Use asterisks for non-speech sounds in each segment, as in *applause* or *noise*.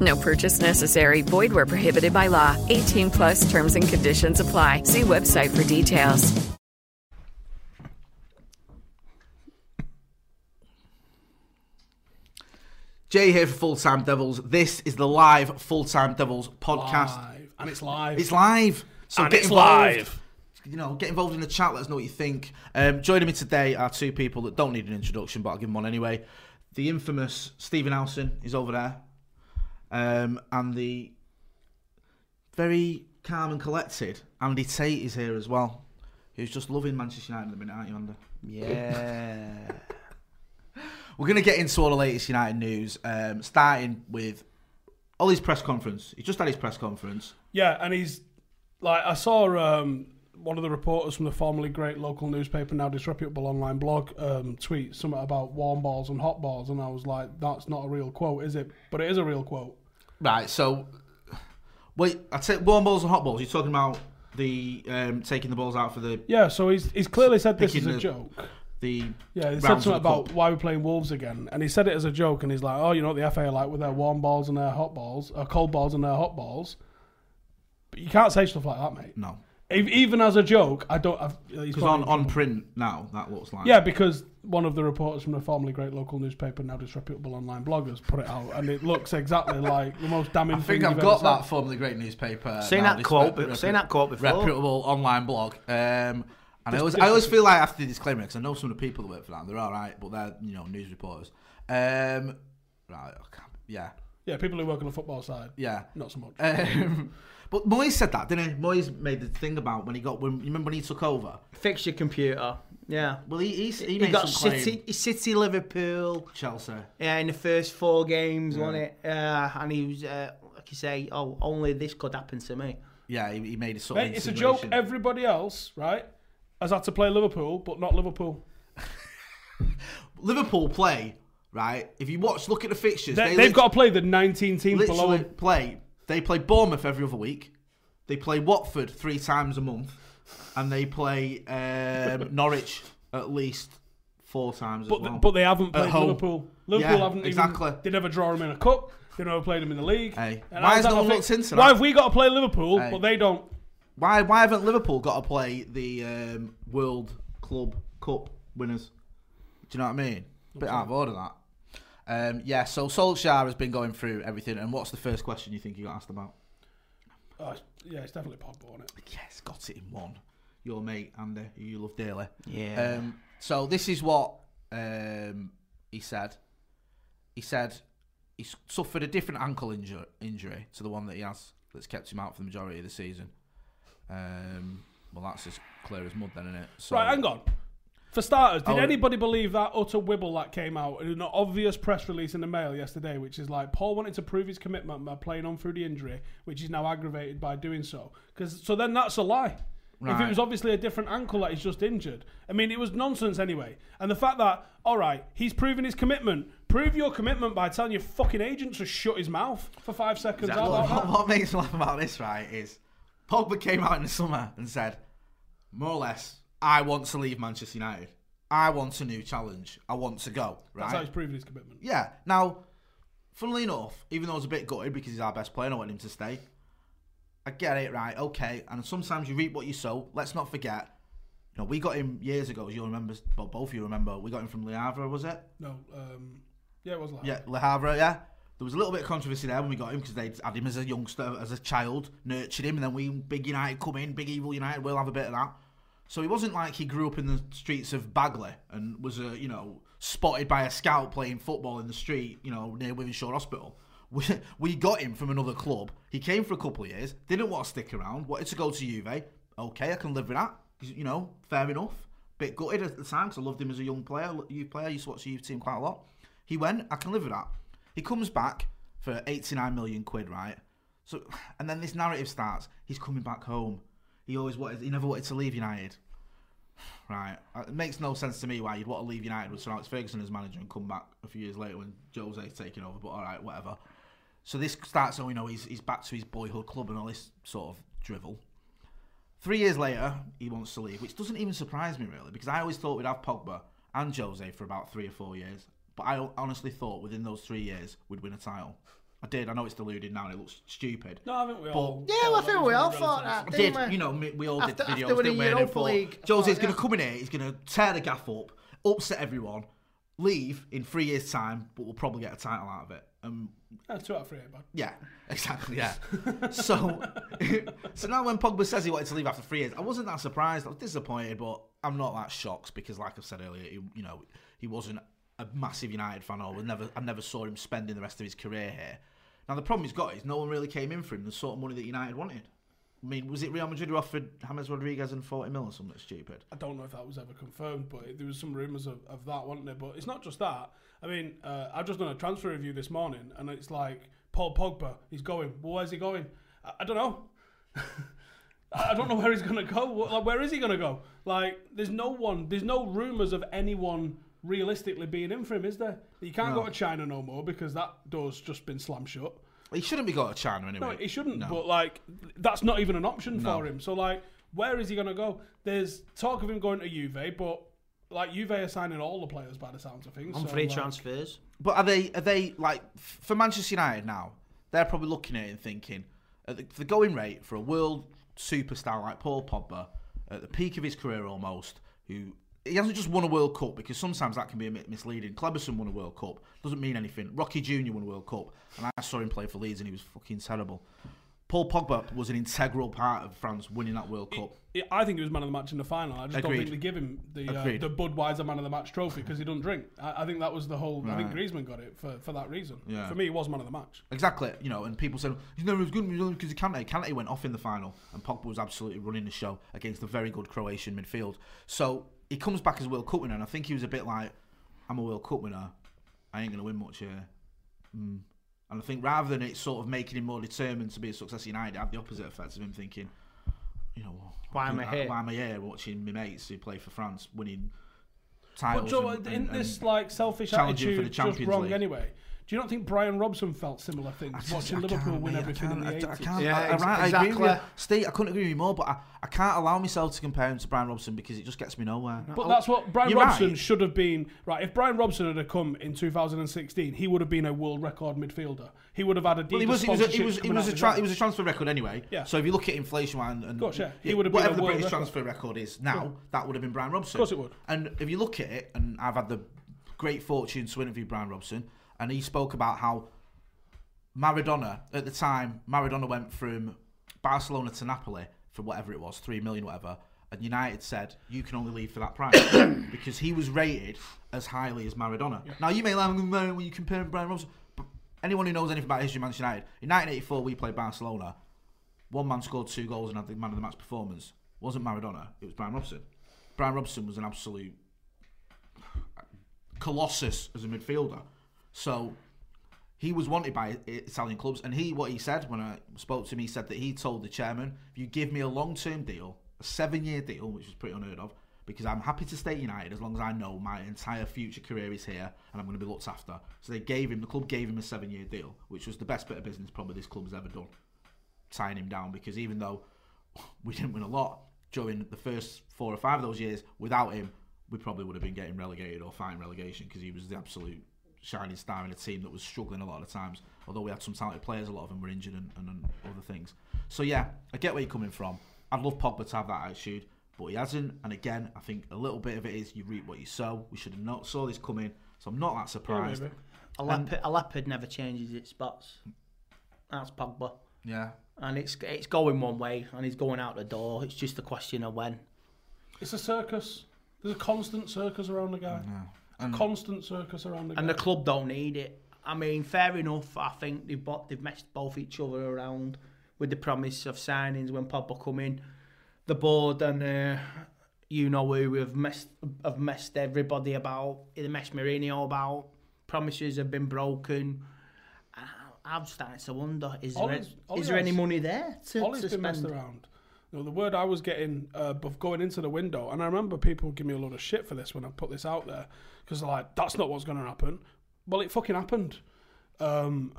No purchase necessary. Void where prohibited by law. 18 plus terms and conditions apply. See website for details. Jay here for Full Time Devils. This is the live Full Time Devils podcast. Live. And it's live. It's live. So And get it's involved. live. You know, get involved in the chat. Let us know what you think. Um, joining me today are two people that don't need an introduction, but I'll give them one anyway. The infamous Stephen Howson is over there, um, and the very calm and collected Andy Tate is here as well, who's just loving Manchester United at the minute, aren't you, Andy? Yeah. *laughs* We're going to get into all the latest United news, um, starting with Ollie's press conference. He just had his press conference. Yeah, and he's like I saw um, one of the reporters from the formerly great local newspaper, now disreputable online blog, um, tweet something about warm balls and hot balls, and I was like, that's not a real quote, is it? But it is a real quote. Right, so wait, I take warm balls and hot balls. You're talking about the um, taking the balls out for the Yeah, so he's he's clearly said this Picking is a the- joke. the Yeah, he said rounds something the about cup. why we're playing Wolves again, and he said it as a joke, and he's like, "Oh, you know what the FA are like with their warm balls and their hot balls, or cold balls and their hot balls." But you can't say stuff like that, mate. no, Even as a joke, I don't. He's because on on print now that looks like Yeah, because one of the reporters from the formerly great local newspaper, now disreputable online bloggers, put it out, and it looks exactly *laughs* like the most damning thing. I thing. think I've you've got that said. from the great newspaper. Seen now, that quote rep- be- seen that quote before. Reputable online blog. Um, and I This- always, this- I always feel like after the disclaimer because I know some of the people that work for that, they're all right, but they're you know news reporters. Um, right, I yeah, Yeah, people who work on the football side, yeah. not so much. Um, but Moyes said that, didn't he? Moyes made the thing about when he got when you remember when he took over. Fix your computer. Yeah. Well, he he, he, He, got some claim- City, City, Liverpool. Chelsea. Yeah, in the first four games, wasn't it? Uh, and he was, uh, like you say, oh, only this could happen to me. Yeah, he, he made a sort of it's a joke. Everybody else, right, has had to play Liverpool, but not Liverpool. *laughs* Liverpool play right. If you watch, look at the fixtures. They, they they've got to play the 19 teams below play. They play Bournemouth every other week. They play Watford three times a month, and they play um, *laughs* Norwich at least four times But, as well. but they haven't played. Liverpool. Liverpool Yeah, haven't exactly. even. They never draw them in a cup. They never played them in the league. Hey, And why has that no one looked into Why have we got to play Liverpool, Hey. but they don't? why why haven't Liverpool got to play the um, World Club Cup winners? Do you know what I mean? Bit out of order that. Um, yeah, so Solskjaer has been going through everything, and what's the first question you think you got asked about? Oh, yeah, it's definitely Pogba, isn't it? Yes, got it in one. Your mate Andy, who you love dearly. Yeah. Um, so this is what um, he said. He said he's suffered a different ankle injury, injury to the one that he has that's kept him out for the majority of the season. Um, well, that's as clear as mud, then, isn't it? So, Right, hang on. For starters, did Oh. anybody believe that utter wibble that came out in an obvious press release in the Mail yesterday, which is like Paul wanted to prove his commitment by playing on through the injury, which is now aggravated by doing so? Because so then that's a lie. If it Right. was obviously a different ankle that he's just injured, I mean, it was nonsense anyway. And the fact that, all right, he's proven his commitment. Prove your commitment by telling your fucking agent to shut his mouth for five seconds. How What, about what, that? what makes me laugh about this, right, is Pogba came out in the summer and said, more or less, I want to leave Manchester United. I want a new challenge. I want to go. Right? That's how he's proven his commitment. Yeah. Now, funnily enough, even though I was a bit gutted because he's our best player and I want him to stay, I get it, right? Okay. And sometimes you reap what you sow. Let's not forget, you know, we got him years ago, as you'll remember, well, both of you remember, we got him from Le Havre, was it? No, um, yeah, it was like Yeah, Le Havre, yeah. There was a little bit of controversy there when we got him because they had him as a youngster, as a child, nurtured him, and then we, big United, come in, big evil United, we'll have a bit of that. So it wasn't like he grew up in the streets of Bagley and was, a, you know, spotted by a scout playing football in the street, you know, near Wythenshawe Hospital. *laughs* We, we got him from another club. He came for a couple of years, didn't want to stick around, wanted to go to Juve. Okay, I can live with that. You know, fair enough. Bit gutted at the time because I loved him as a young player, youth player. I used to watch the youth team quite a lot. He went, I can live with that. He comes back for 89 million quid, right? So, *sighs* and then this narrative starts. He's coming back home. He always wanted. He never wanted to leave United. Right. Uh, It makes no sense to me why you'd want to leave United with Sir Alex Ferguson as manager and come back a few years later when Jose's taking over. But all right, whatever. So this starts. Oh, you know, he's he's back to his boyhood club and all this sort of drivel. Three years later, he wants to leave, which doesn't even surprise me really, because I always thought we'd have Pogba and Jose for about three or four years. But I honestly thought within those three years we'd win a title. I did. I know it's deluded now and it looks stupid. No, I think we all. Yeah, well, I think we all thought that. I didn't we? You know, me- we all After- did videos. after winning didn't we? And thought, Jose's thought, going to come in here. He's going to tear the gaff up, upset everyone, leave in three years' time, but we'll probably get a title out of it. Um, Yeah, two out of three, ain't yeah, *laughs* exactly. Yeah. so, *laughs* so now when Pogba says he wanted to leave after three years, I wasn't that surprised. I was disappointed, but I'm not that shocked because, like I've said earlier, he, you know, he wasn't a massive United fan. Or never, I never saw him spending the rest of his career here. Now the problem he's got is no one really came in for him the sort of money that United wanted. I mean, was it Real Madrid who offered James Rodriguez and 40 mil or something stupid? I don't know if that was ever confirmed, but it, there was some rumours of, of that, wasn't there? But it's not just that. I mean, uh, I've just done a transfer review this morning, and it's like Paul Pogba, he's going. Well, where's he going? I, I don't know. *laughs* I don't know where he's going to go. Like, where is he going to go? Like, there's no one, there's no rumours of anyone realistically being in for him, is there? You can't go to China no more because that door's just been slammed shut. He shouldn't be going to China anyway. No, he shouldn't. No. But like, that's not even an option No. for him. So like, where is he going to go? There's talk of him going to Juve, but like Juve are signing all the players by the sounds of things. On so, free like, transfers. But are they are they like for Manchester United now? They're probably looking at it and thinking at the, the going rate for a world superstar like Paul Pogba at the peak of his career almost, who he hasn't just won a World Cup because sometimes that can be a bit misleading. Kleberson won a World Cup doesn't mean anything. Roque Junior won a World Cup, and I saw him play for Leeds and he was fucking terrible. Paul Pogba was an integral part of France winning that World Cup. I- I think he was man of the match in the final. I just don't think they give him the uh, the Budweiser man of the match trophy because he doesn't drink. I, I think that was the whole. I think Griezmann got it for, for that reason. Yeah. For me, he was man of the match. Exactly, you know, and people said he's never as good because of Kante. Kante went off in the final, and Pogba was absolutely running the show against a very good Croatian midfield. So he comes back as a World Cup winner, and I think he was a bit like, "I'm a World Cup winner, I ain't going to win much here." Mm. And I think rather than it sort of making him more determined to be a success at United, it had the opposite effect of him thinking, you know, Why am I here? Why am I here watching my mates who play for France winning titles? But Joe, and- isn't and- this like selfish attitude just wrong League. anyway? Do you not think Brian Robson felt similar things just- watching I Liverpool win mate, everything in the I, I eighties? can't. Yeah, I, I, ex- right, I agree with you, exactly. Steve. I couldn't agree with you more, but I, I can't allow myself to compare him to Brian Robson because it just gets me nowhere. But that's what Brian You're Robson right. should have been. Right, if Brian Robson had come in 2016, he would have been a world record midfielder. He would have had a Well, he was, he was, a, he was, he was, a a tra- he was a transfer record anyway. Yeah. So if you look at inflation and, and course, yeah. He would have been whatever a the world British record. transfer record is now, that would have been Brian Robson. Of course it would. And if you look at it, and I've had the great fortune to interview Brian Robson, and he spoke about how Maradona at the time, Maradona went from Barcelona to Napoli for whatever it was, three million, whatever. And United said you can only leave for that price *coughs* because he was rated as highly as Maradona. Now you may laugh when you compare him to Brian Robson, but anyone who knows anything about history of Manchester United, in 1984 we played Barcelona. One man scored two goals and had the man of the match performance. It wasn't Maradona, it was Brian Robson. Brian Robson was an absolute colossus as a midfielder. So he was wanted by Italian clubs, and he what he said when I spoke to him, he said that he told the chairman, "If you give me a long-term deal, a seven-year deal, which was pretty unheard of, because I'm happy to stay United as long as I know my entire future career is here and I'm going to be looked after." So they gave him the club gave him a seven-year deal, which was the best bit of business probably this club has ever done, tying him down because even though *laughs* we didn't win a lot, during the first four or five of those years, without him, we probably would have been getting relegated or fighting relegation because he was the absolute shining star in a team that was struggling a lot of times. Although we had some talented players, a lot of them were injured and, and, and other things. So yeah, I get where you're coming from. I'd love Pogba to have that attitude, but he hasn't. And again, I think a little bit of it is you reap what you sow. We should have not saw this coming, so I'm not that surprised. maybe. A leopard, a leopard never changes its spots. That's Pogba. Yeah, And it's it's going one way and he's going out the door. It's just a question of when. It's a circus. There's a constant circus around the guy. A constant circus around the. And the club don't need it. I mean, fair enough. I think they've bo- they've messed both each other around with the promise of signings when Pogba come in. The board and uh, you know who have messed have messed everybody about. They messed Mourinho about. Promises have been broken. I'm starting to wonder: is there, Ollie's- Ollie is there any money there to, Ollie's to spend? around. The word I was getting uh, going into the window, and I remember people give me a lot of shit for this when I put this out there because they're like, "That's not what's going to happen." Well, it fucking happened. Um,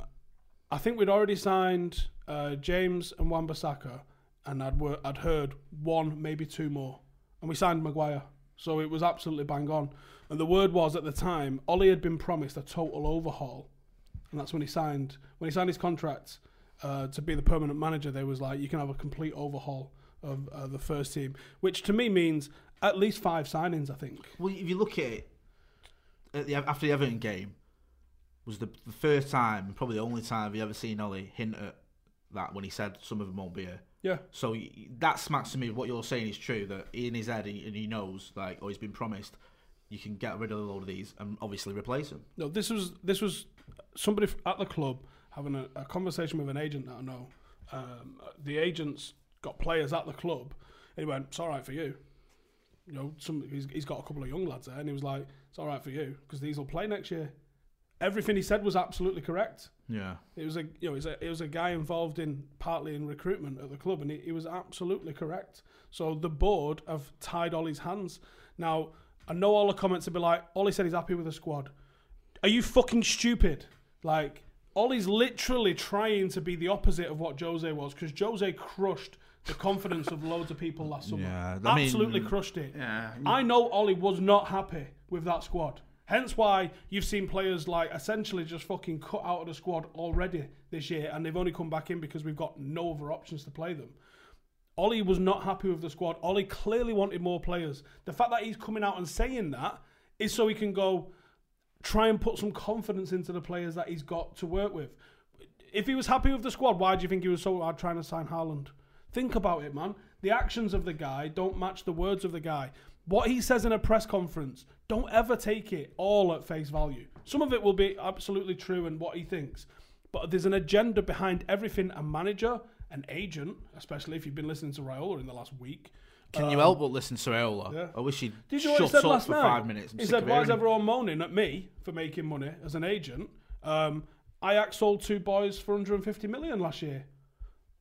I think we'd already signed uh, James and Wan-Bissaka, and I'd wor- I'd heard one, maybe two more, and we signed Maguire. So it was absolutely bang on. And the word was at the time, Ollie had been promised a total overhaul and that's when he signed when he signed his contract uh, to be the permanent manager. There was like you can have a complete overhaul of uh, the first team, which to me means at least five signings. I think. Well, if you look at it, at the, after the Everton game, was the, the first time, and probably the only time we ever seen Ollie hint at that when he said some of them won't be here. Yeah, So that smacks to me. What you're saying is true. That in his head, he, and he knows, like, or he's been promised, you can get rid of a load of these and obviously replace them. no, this was this was somebody at the club having a, a conversation with an agent that I know. Um, the agent's got players at the club, and he went, "It's all right for you." You know, some he's, he's got a couple of young lads there, and he was like, "It's all right for you because these will play next year." Everything he said was absolutely correct. Yeah. It was a you know it was a, it was a guy involved in partly in recruitment at the club, and he, he was absolutely correct. So the board have tied Ollie's hands. Now I know all the comments will be like, Ollie said he's happy with the squad. Are you fucking stupid? Like Ollie's literally trying to be the opposite of what Jose was because Jose crushed the confidence of loads of people last summer. Yeah, I mean- absolutely mm. crushed it. Yeah. I know Ollie was not happy with that squad. Hence why you've seen players like essentially just fucking cut out of the squad already this year, and they've only come back in because we've got no other options to play them. Ollie was not happy with the squad. Ollie clearly wanted more players. The fact that he's coming out and saying that is so he can go try and put some confidence into the players that he's got to work with. If he was happy with the squad, why do you think he was so hard trying to sign Haaland? Think about it, man. The actions of the guy don't match the words of the guy. What he says in a press conference, don't ever take it all at face value. Some of it will be absolutely true and what he thinks. But there's an agenda behind everything a manager, an agent, especially if you've been listening to Raiola in the last week. Can you help but listen to? Um, yeah. I wish he'd Did you know what he shut said up last for night? five minutes. I'm he sick said, of "Why is hearing it." everyone moaning at me for making money as an agent? Um, Ajax sold two boys for 150 million last year.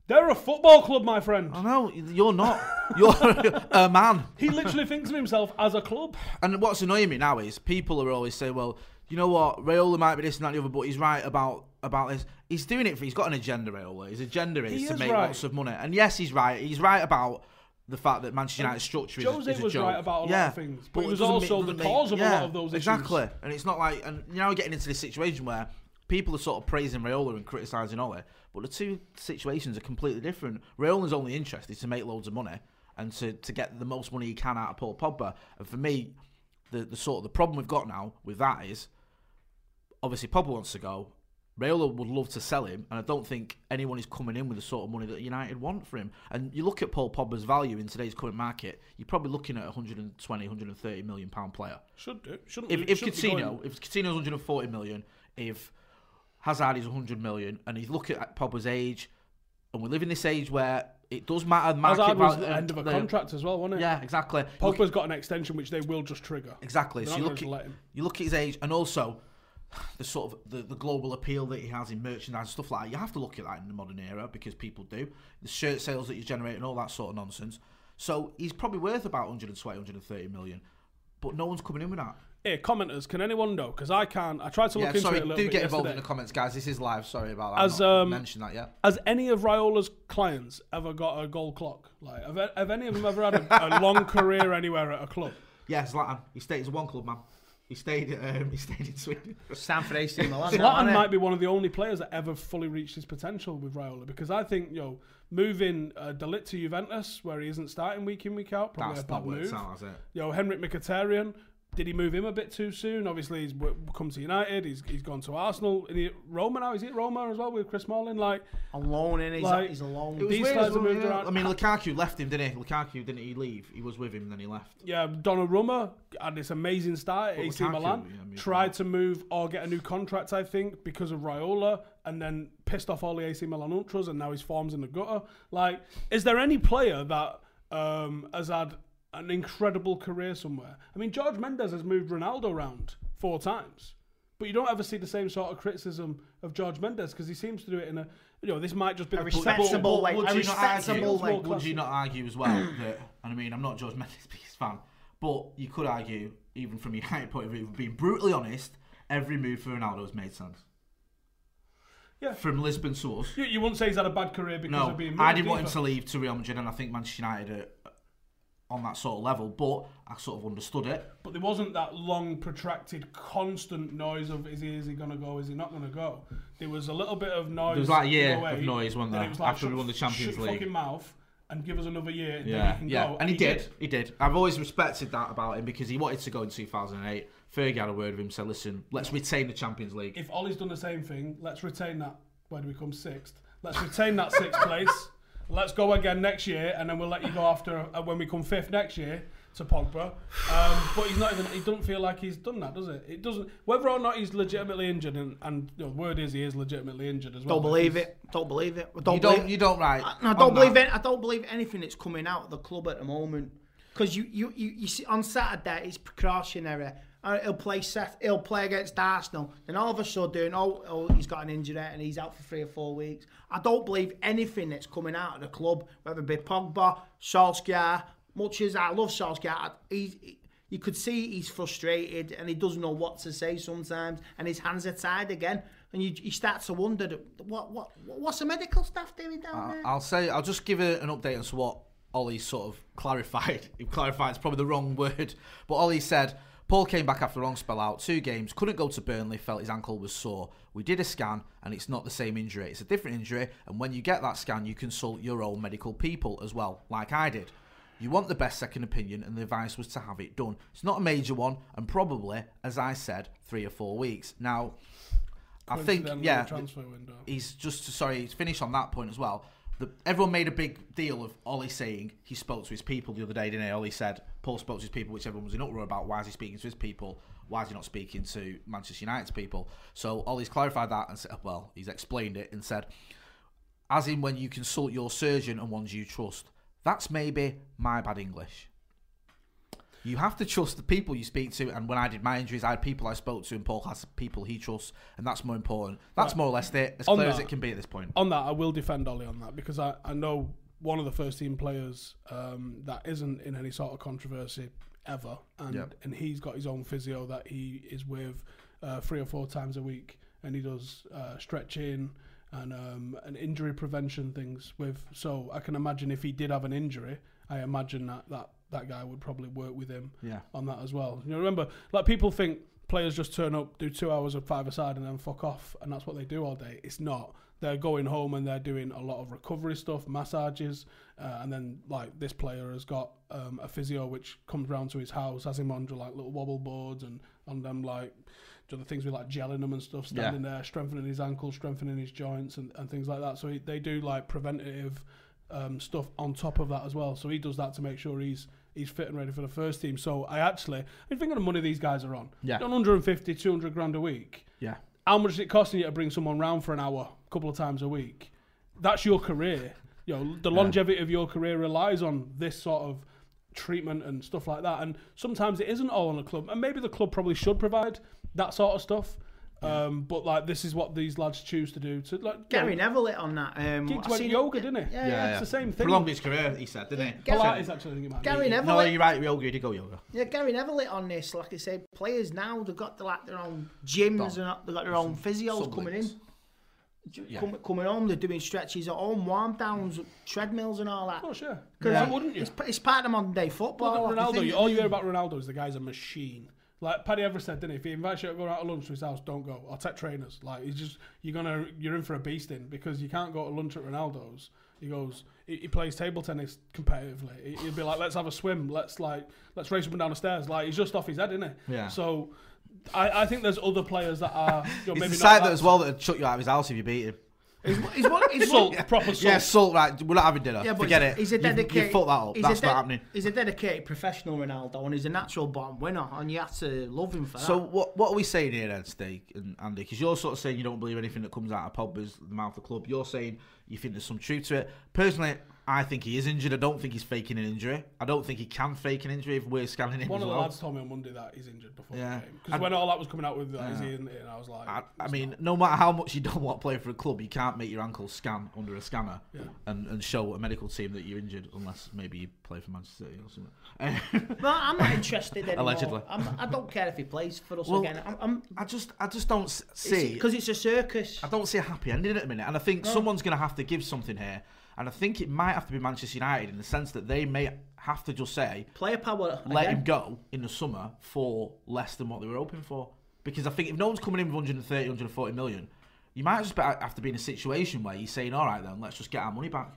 They're a football club, my friend. I know you're not. You're *laughs* a man. He literally thinks of himself as a club. And what's annoying me now is people are always saying, "Well, you know what? Raiola might be this and that and the other, but he's right about about this. He's doing it for. He's got an agenda. Raiola. His agenda is He to is make right. lots of money. And yes, he's right. He's right about the fact that Manchester United's structure is, Jose is a was joke. right about a lot yeah, of things, but he it was also the cause of a lot of those issues. Exactly. And it's not like, and now we're getting into this situation where people are sort of praising Raiola and criticising Ole, but the two situations are completely different. Raiola's only interest is to make loads of money and to, to get the most money he can out of Paul Pogba. And for me, the, the sort of the problem we've got now with that is obviously Pogba wants to go. Raiola would love to sell him, and I don't think anyone is coming in with the sort of money that United want for him. And you look at Paul Pogba's value in today's current market, you're probably looking at a 120, 130 million pound player. Should do. Shouldn't If, if shouldn't be Coutinho, going- if Coutinho's 140 million, if Hazard is 100 million, and you look at Pogba's age, and we live in this age where it does matter. Market Hazard was value- the end of a the- contract as well, wasn't it? Yeah, exactly. Look- Pogba's got an extension which they will just trigger. Exactly. They're So you look at you look at his age, and also the sort of the, the global appeal that he has in merchandise and stuff like that. You have to look at that in the modern era because people do the shirt sales that he's generating, all that sort of nonsense. So he's probably worth about 120, 130 million, but no one's coming in with that. Hey, commenters, can anyone know? Because I can't. I tried to look Yeah, into sorry, it a little bit. do bit get involved in the comments, guys. This is live. Sorry about that. As, not um, mentioned that yet. Has any of Raiola's clients ever got a gold clock? Like, have, have any of them ever had a, a long *laughs* career anywhere at a club? Yeah, Zlatan. He stayed. He's a one club man. He stayed. Um, he stayed in Sweden. Stanford AC Milan. now, Zlatan might be one of the only players that ever fully reached his potential with Raiola because I think you know moving uh, de Ligt to Juventus where he isn't starting week in week out probably That's a not bad worked move. out, it? You know Henrikh Mkhitaryan. Did he move him a bit too soon? Obviously, he's come to United. He's he's gone to Arsenal. And he, Roma now. Is he Roma as well with Chris Smalling? Like, alone in. He's, Like, he's alone. These weird guys have moved yeah. around. I mean, Lukaku left him, didn't he? Lukaku didn't he leave? He was with him, then he left. Yeah, Donnarumma had this amazing start at But AC Lukaku, Milan. yeah, moved tried to move or get a new contract, I think, because of Raiola, and then pissed off all the AC Milan ultras, and now his form's in the gutter. Like, is there any player that um, has had an incredible career somewhere? I mean, Jorge Mendes has moved Ronaldo around four times. But you don't ever see the same sort of criticism of Jorge Mendes because he seems to do it in a, you know, this might just be A respectable way. would A you not argue? way. Would you not argue as well *coughs* that? And I mean, I'm not Jorge Mendes' *laughs* biggest fan, but you could argue, even from United *laughs* point of view, being brutally honest, every move for Ronaldo has made sense. Yeah. From Lisbon to us. You, you wouldn't say he's had a bad career because No, of being. I didn't want him to leave to Real Madrid, and I think Manchester United are on that sort of level. But I sort of understood it. But there wasn't that long, protracted, constant noise of is he is he gonna go, is he not gonna go? There was a little bit of noise. There was like a year way, of noise, wasn't there, it was like, after we won the Champions shut League. fucking mouth and give us another year. And Yeah, yeah, go. and he did. He did. I've always respected that about him because he wanted to go in 2008. Fergie had a word with him, said, "Listen, let's retain the Champions League." If Ollie's done the same thing, let's retain that. Where do we come sixth? Let's retain that sixth *laughs* place. Let's go again next year, and then we'll let you go after uh, when we come fifth next year to Pogba. Um, but he's not even. He doesn't feel like he's done that, does it? It doesn't. Whether or not he's legitimately injured, and, and you know, the word is he is legitimately injured as well. Don't believe it. Don't believe it. Don't you believe don't. You don't right. I, no, I don't believe that. it. I don't believe anything that's coming out of the club at the moment. Because you, you, you, you see on Saturday it's precautionary. Uh, he'll play Seth. He'll play against Arsenal. Then all of a sudden, oh, oh, he's got an injury and he's out for three or four weeks. I don't believe anything that's coming out of the club, whether it be Pogba, Solskjaer. Much as I love Solskjaer, he's. He, you could see he's frustrated and he doesn't know what to say sometimes, and his hands are tied again. And you, you start to wonder what what what's the medical staff doing down there? I'll say. I'll just give a, an update on what Ollie sort of clarified. *laughs* He clarified is probably the wrong word, but Ollie said Paul came back after a long spell out, two games, couldn't go to Burnley, felt his ankle was sore. We did a scan, and it's not the same injury. It's a different injury, and when you get that scan, you consult your own medical people as well, like I did. You want the best second opinion, and the advice was to have it done. It's not a major one, and probably, as I said, three or four weeks. Now, I think, yeah, he's just sorry. He's finished on that point as well. The, everyone made a big deal of Ollie saying he spoke to his people the other day, didn't he? Ollie said Paul spoke to his people, which everyone was in uproar about. Why is he speaking to his people? Why is he not speaking to Manchester United's people? So Ollie's clarified that and said, well, he's explained it and said, as in when you consult your surgeon and ones you trust. That's maybe my bad English. You have to trust the people you speak to, and when I did my injuries, I had people I spoke to, and Paul has people he trusts, and that's more important. That's more or less it, as On clear as it can be at this point. on that, I will defend Ollie on that because I, I know one of the first team players um, that isn't in any sort of controversy ever, and Yep. and he's got his own physio that he is with uh, three or four times a week, and he does uh, stretching and um, and injury prevention things with. So I can imagine if he did have an injury, I imagine that that that guy would probably work with him Yeah. on that as well. You know, remember, like people think players just turn up, do two hours of five aside, and then fuck off, and that's what they do all day. It's not. They're going home and they're doing a lot of recovery stuff, massages, uh, and then like this player has got um, a physio which comes round to his house, has him on like little wobble boards and on them like do the things with like gelling them and stuff, standing there, strengthening his ankles, strengthening his joints, and, and things like that. So he, they do like preventative um, stuff on top of that as well. So he does that to make sure he's he's fit and ready for the first team. So I actually, I think of the money these guys are on. Yeah. On 150, 200 grand a week. Yeah. How much is it costing you to bring someone round for an hour, couple of times a week? That's your career. You know, the longevity of your career relies on this sort of treatment and stuff like that. And sometimes it isn't all on the club, and maybe the club probably should provide that sort of stuff. Um, but like this is what these lads choose to do. To like Gary you know, Neville it on that. Um, Giggs I went seen- yoga, didn't he? Yeah, yeah. It's the same thing. Prolonged his career, he said, didn't he? Gary- Pilates actually, I think it might Gary be. Neville. No, you're right. Yoga, he did go yoga. Yeah, Gary Neville it on this. Like I said, players now they've got the, like their own gyms and they've got their own physios coming in. Yeah. Com- coming home, they're doing stretches at home, warm downs, treadmills and all that. Of sure. yeah. Because Why wouldn't you? It's, it's part of modern day football. Look like, at the Ronaldo. All you hear about Ronaldo is the guy's a machine. Like Patrice Evra said, didn't he? If he invites you to go out to lunch to his house, don't go. I'll take trainers. Like he's just you're gonna you're in for a beasting because you can't go to lunch at Ronaldo's. He goes. He, he plays table tennis competitively. He- He'd be like, let's have a swim. Let's like let's race up and down the stairs. Like he's just off his head, isn't he? Yeah. So. I, I think there's other players that are you know, He's maybe the not side that that as well that would chuck you out of his house if you beat him. He's, he's one, he's one, salt, proper salt. Yeah, salt, right. We're not having dinner. Yeah, but Forget he's, it. He's a dedicated. You've fucked that up. he's That's a de- not happening. He's a dedicated professional Ronaldo, and he's a natural born winner, and you have to love him for So that. what what are we saying here then, Steak and Andy? Because you're sort of saying you don't believe anything that comes out of Pogba's the mouth of the club. You're saying you think there's some truth to it. Personally, I think he is injured. I don't think he's faking an injury. I don't think he can fake an injury if we're scanning him One as of the well. lads told me on Monday that he's injured before Yeah. the game. Because when all that was coming out with that, is he in it? And I was like, I, I mean, not. no matter how much you don't want to play for a club, you can't make your ankle scan under a scanner Yeah. and, and show a medical team that you're injured, unless maybe you play for Manchester City or something. *laughs* No, I'm not interested anymore. Allegedly. I'm, I don't care if he plays for us Well, again. I'm, I'm I just, I just don't see. because it's a circus. I don't see a happy ending at the minute, and I think someone's going to have to give something here. And I think it might have to be Manchester United in the sense that they may have to just say, Player power. let again. him go in the summer for less than what they were hoping for. Because I think if no one's coming in with 130, 140 million, you might just be- have to be in a situation where you're saying, all right, then let's just get our money back.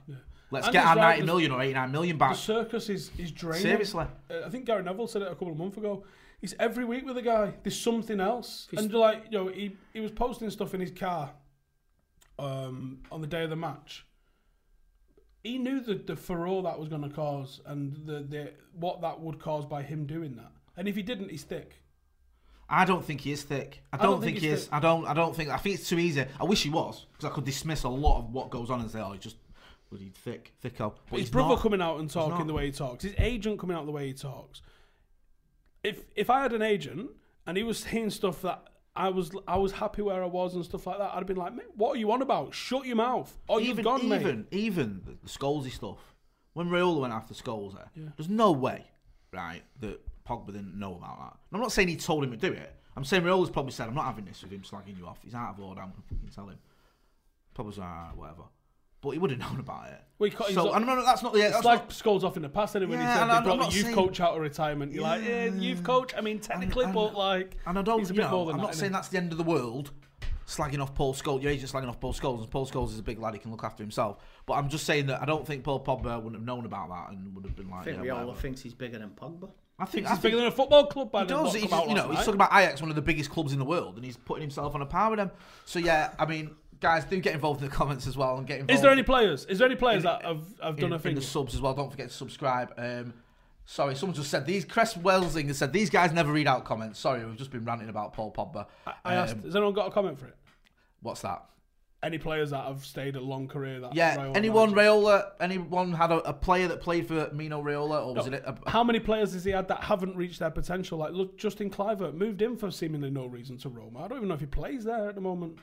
Let's And get our right, 90 there's- million or 89 million back. The back. circus is, is draining. Seriously. Uh, I think Gary Neville said it a couple of months ago. He's every week with a guy. There's something else. And like, you know, he, he was posting stuff in his car um, on the day of the match. He knew the, the furore that was going to cause and the, the what that would cause by him doing that. And if he didn't, he's thick. I don't think he is thick. I don't, don't think, think he is. thick. I don't. I don't think. I think it's too easy. I wish he was because I could dismiss a lot of what goes on and say, "Oh, he's just bloody thick, thicko." But his he's brother not. coming out and talking the way he talks, his agent coming out the way he talks. If if I had an agent and he was saying stuff that I was I was happy where I was and stuff like that, I'd have been like, mate, what are you on about? Shut your mouth. Oh, you've even, gone, mate. even, even the- Scholesy stuff. When Raiola went after Scholes there, there's no way, right, that Pogba didn't know about that. And I'm not saying he told him to do it. I'm saying Raiola's probably said, I'm not having this with him slagging you off. He's out of order. I'm going to fucking tell him. Probably alright, uh, whatever. But he would have *laughs* known about it. Well, he ca- he's so, not- and no, no, that's not the. It's That's like not, skulls off in the past, anyway. Yeah, he said and they I'm- brought I'm the youth saying- coach out of retirement. You're like, yeah, Yeah. youth coach. I mean, technically, and- but like, And I don't, he's a you bit know, more than I'm that, not innit? saying that's the end of the world. Slagging off Paul Scholes, your agent slagging off Paul Scholes, and Paul Scholes is a big lad; he can look after himself. But I'm just saying that I don't think Paul Pogba wouldn't have known about that and would have been like, I think yeah, Raiola whatever. thinks he's bigger than Pogba. I think He's I bigger think than a football club by he the does. He's, come just, you know, last he's talking about Ajax, one of the biggest clubs in the world, and he's putting himself on a par with them. So yeah, I mean, guys, do get involved in the comments as well and get involved. Is there any players? Is there any players In- that have, have in, done a thing? in the subs as well. Don't forget to subscribe. Um, sorry, someone just said these. Chris Welsing has said these guys never read out comments. Sorry, we've just been ranting about Paul Pogba. I asked, Um, has anyone got a comment for it? what's that? Any players that have stayed a long career? That Yeah, anyone managed? Raiola? Anyone had a, a player that played for Mino Raiola, or was No. it? A, How many players has he had that haven't reached their potential? Like, look, Justin Kluivert moved in for seemingly no reason to Roma. I don't even know if he plays there at the moment.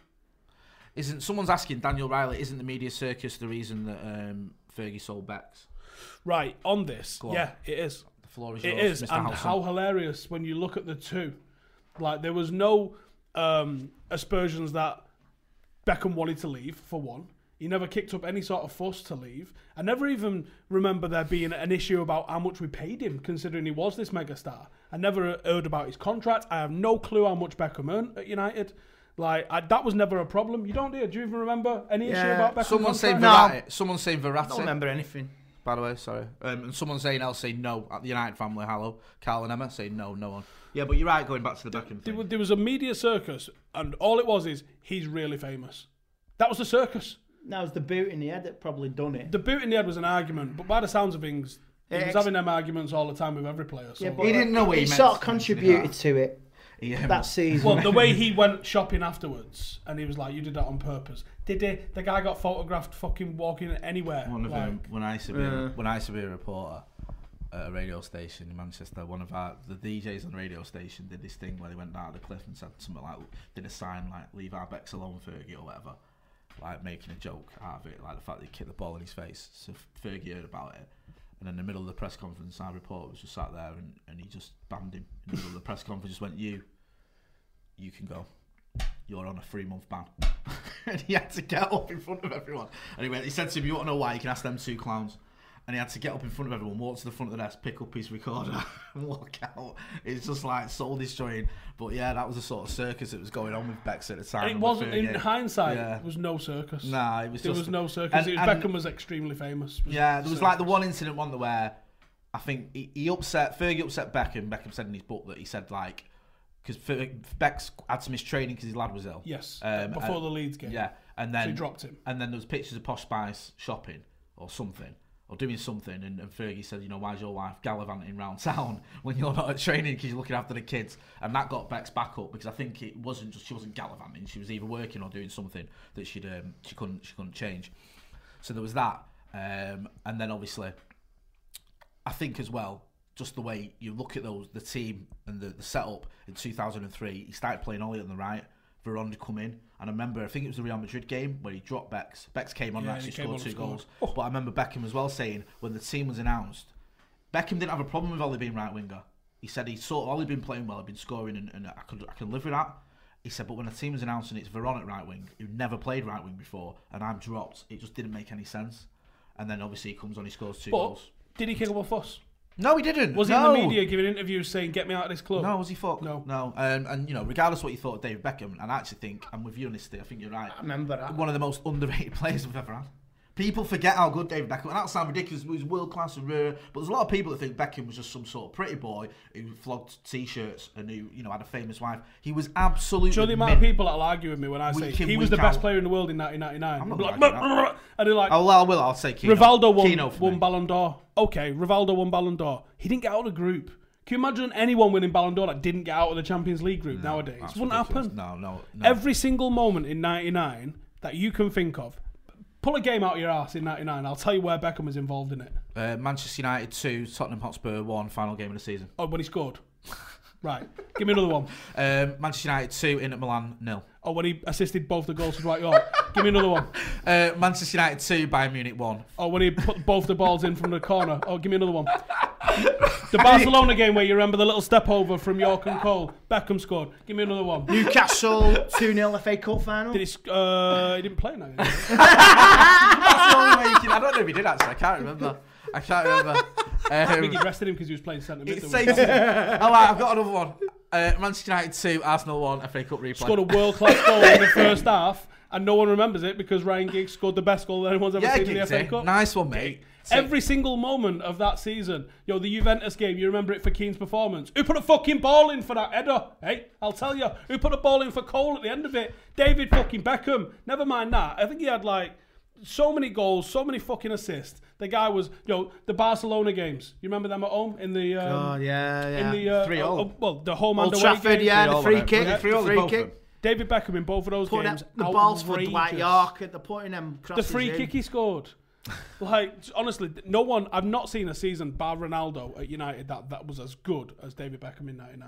Isn't someone's asking Daniel Riley? Isn't the media circus the reason that um, Fergie sold Becks? Right on this, on. yeah, it is. The floor is It yours, is, Mr. and Howson. how hilarious when you look at the two. Like there was no um, aspersions that Beckham wanted to leave for one. He never kicked up any sort of fuss to leave. I never even remember there being an issue about how much we paid him, considering he was this megastar. I never heard about his contract. I have no clue how much Beckham earned at United. Like I, that was never a problem. You don't, do you? Do you even remember any issue Yeah. about Beckham? Someone's saying contract? Verratti. Someone's saying I don't Verratti. remember anything. By the way, sorry. Um, and someone's saying else saying no at the United family. Hello, Carl and Emma saying no, no one. Yeah, but you're right. Going back to the Beckham There, thing. wa- there was a media circus, and all it was is he's really famous. That was the circus. That was the boot in the head that probably done it. The boot in the head was an argument, but by the sounds of things, he was Ex- having them arguments all the time with every player. So. Yeah, but He didn't know what he he meant sort of to mention contributed to it Yeah, that season. well, the way he went shopping afterwards, and he was like, "You did that on purpose." Did he? The guy got photographed fucking walking anywhere. One of like, them, when I used to be, a, when I used to be a reporter, at a radio station in Manchester. One of our the DJs on the radio station did this thing where they went down the cliff and said something like, did a sign like "Leave our Becks alone, Fergie" or whatever, like making a joke out of it, like the fact that he kicked the ball in his face. So Fergie heard about it. And in the middle of the press conference, our reporter was just sat there and, and he just banned him in the middle of the press conference. Just went, "You, you can go. You're on a three month ban." *laughs* and he had to get up in front of everyone. And he went, he said to him, "You want to know why? You can ask them two clowns." And he had to get up in front of everyone, walk to the front of the desk, pick up his recorder, *laughs* and walk out. It's just like soul destroying. But yeah, that was the sort of circus that was going on with Bex at the time. And it wasn't in Fergie. hindsight. Yeah. It was no circus. Nah, it was there just- was no circus. and- was, and- Beckham was extremely famous. It Yeah, there was circus. like the one incident one where I think he, he upset Fergie upset Beckham. Beckham said in his book that he said like because Beck's had to miss training because his lad was ill. Yes, Um, before uh, the Leeds game. Yeah, and then So he dropped him. And then there was pictures of Posh Spice shopping or something. Or doing something, and, and Fergie said, "You know, why's your wife gallivanting round town *laughs* when you're not at training because you're looking after the kids?" And that got Beck's back up because I think it wasn't just she wasn't gallivanting; she was either working or doing something that she'd um, she couldn't she couldn't change. So there was that, um, and then obviously, I think as well, just the way you look at those the team and the, the setup in 2003, he started playing Ollie on the right. Veron to come in, and I remember I think it was the Real Madrid game where he dropped Bex. Bex came on Yeah, and actually scored two scored. goals. Oh. But I remember Beckham as well saying when the team was announced, Beckham didn't have a problem with Ollie being right winger. He said he saw Ollie been playing well, had been scoring, and, and I could I can live with that. He said, but when the team was announced and it's Veron at right wing, who never played right wing before, and I'm dropped, it just didn't make any sense. And then obviously he comes on, he scores two But goals. did he kick up a fuss? No, he didn't. Was no. he in the media giving interviews saying, "Get me out of this club"? No, was he fuck? No. no. Um, and you know, regardless what you thought of David Beckham, and I actually think I'm with you on this. Thing, I think you're right. I remember that. One of the most underrated *laughs* players we've ever had. People forget how good David Beckham. And that sounds ridiculous. He was world class and rare, but there's a lot of people that think Beckham was just some sort of pretty boy who flogged t-shirts and who you know had a famous wife. He was absolutely. Know the amount of people that'll argue with me when I say in, he was the best player in the world in 1999? I'm not like, that. and they're like, Oh, well, I will. I'll say Keano. Rivaldo won, Kino won me. Ballon d'Or. Okay, Rivaldo won Ballon d'Or. He didn't get out of the group. Can you imagine anyone winning Ballon d'Or that didn't get out of the Champions League group nowadays? It wouldn't ridiculous. happen. No, no, no. Every single moment in 99 that you can think of, pull a game out of your ass in 99. I'll tell you where Beckham was involved in it. Uh, Manchester United two, Tottenham Hotspur one, final game of the season. Oh, when he scored. *laughs* right. Give me another one. *laughs* Um, Manchester United two, Inter Milan nil. Oh, when he assisted both the goals to Dwight Yorke. Give me another one. *laughs* Uh, Manchester United two, Bayern Munich one. Oh, when he put both the balls in from the corner. Oh, give me another one. *laughs* The Barcelona game where you remember the little step over from Yorke and Cole. Beckham scored. Give me another one. Newcastle 2 0 FA Cup final. Did he? sc- Uh, he didn't play now. did he? That's the only way you can. I don't know if he did actually. I can't remember. I can't remember. I think Um, he rested him because he was playing centre mid. it didn't he? oh, right, I've got another one. Uh, Manchester United two, Arsenal one, FA Cup replay. Scored a world class goal in the first half, and no one remembers it because Ryan Giggs scored the best goal that anyone's ever yeah, seen in the Giggsy. FA Cup. nice one, mate. Every single moment of that season, yo, the Juventus game, you remember it for Keane's performance. Who put a fucking ball in for that header? Hey, I'll tell you. Who put a ball in for Cole at the end of it? David fucking Beckham. Never mind that. I think he had like so many goals, so many fucking assists. The guy was, yo, the Barcelona games. You remember them at home in the um, Oh, yeah, yeah. in the uh, Three all. oh, oh, well, the home Old and away Trafford, games. yeah, the free kick. Yeah, the three free kick. them. David Beckham in both of those Putting games. up the balls for Dwight outrageous. Yorke, they're putting them The free in. kick he scored. Like honestly, no one. I've not seen a season bar Ronaldo at United that that was as good as David Beckham in '99.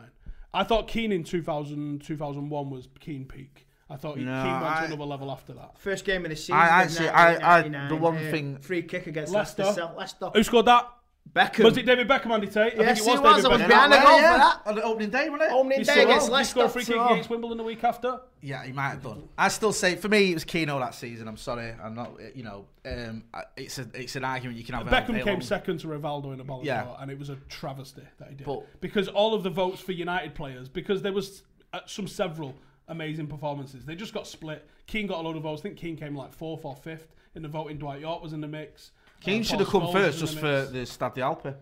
I thought Keane in 2000, 2001 was Keane peak. I thought he No, Keane went I- to another level after that. First game of the season. I actually- I- I- the one uh, thing- Free kick against Leicester. Leicester. Leicester. Who scored that? Beckham. Was it David Beckham, Andy Tate? I Yes, think it was it was. David I was Beckham. behind the goal for that. On the opening day, wasn't it? Opening He day scored- against he Leicester. scored a free kick against Wimbledon the week after. Yeah, he might have done. I still say for me it was Keano that season. I'm sorry, I'm not. You know, um, it's a it's an argument you can have. Beckham all came day second to Rivaldo in a Ballon Yeah. and it was a travesty that he did. But- because all of the votes for United players, because there was uh, some several amazing performances, they just got split. Keane got a load of votes. I think Keane came like fourth or fifth in the voting. Dwight Yorke was in the mix. Keane should have come first just for the Stadio delle Alpi. Eh?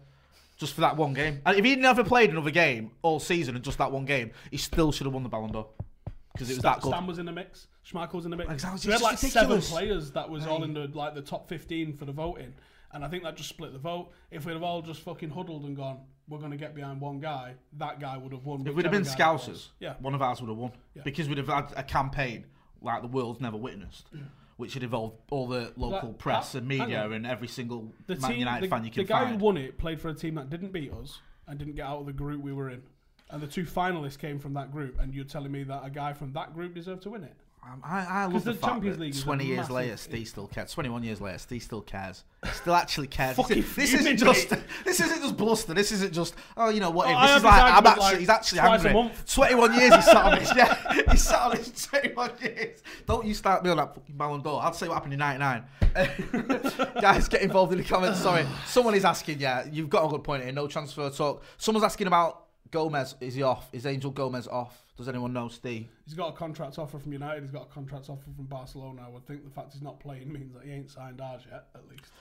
Just for that one game. And if he'd never played another game all season and just that one game, he still should have won the Ballon d'Or. Because it was Stam, that good. Stam was in the mix. Schmeichel was in the mix. Exactly, we had like just seven players that was all in the like the top fifteen for the voting, and I think that just split the vote. If we'd have all just fucking huddled and gone, we're going to get behind one guy, that guy would have won. If we'd have been whichever guy it Scousers, yeah, one of ours would have won. Yeah. Because we'd have had a campaign like the world's never witnessed. Which had involved all the local Like, press that- and media and every single The Man team, United the, fan you can the guy find. who won it played for a team that didn't beat us and didn't get out of the group we were in. And the two finalists came from that group, and you're telling me that a guy from that group deserved to win it? Um, I, I love the, the fact Champions that League is 20 years massive- later, Steve still cares. 21 years later, Steve still cares. Still actually cares. This, this isn't just *laughs* this isn't just bluster. This isn't just oh you know what? Oh, this is like I'm actually like, he's actually angry. 21 years he's sat on this. Yeah, *laughs* *laughs* he's sat on this 21 years. Don't you start me on that fucking Ballon d'Or. I'll say what happened in '99. Guys, get involved in the comments. Sorry, someone is asking. Yeah, you've got a good point here. No transfer talk. Someone's asking about Gomes. Is he off? Is Angel Gomes off? Does anyone know, Steve? He's got a contract offer from United. He's got a contract offer from Barcelona. I would think the fact he's not playing means that he ain't signed ours yet, at least.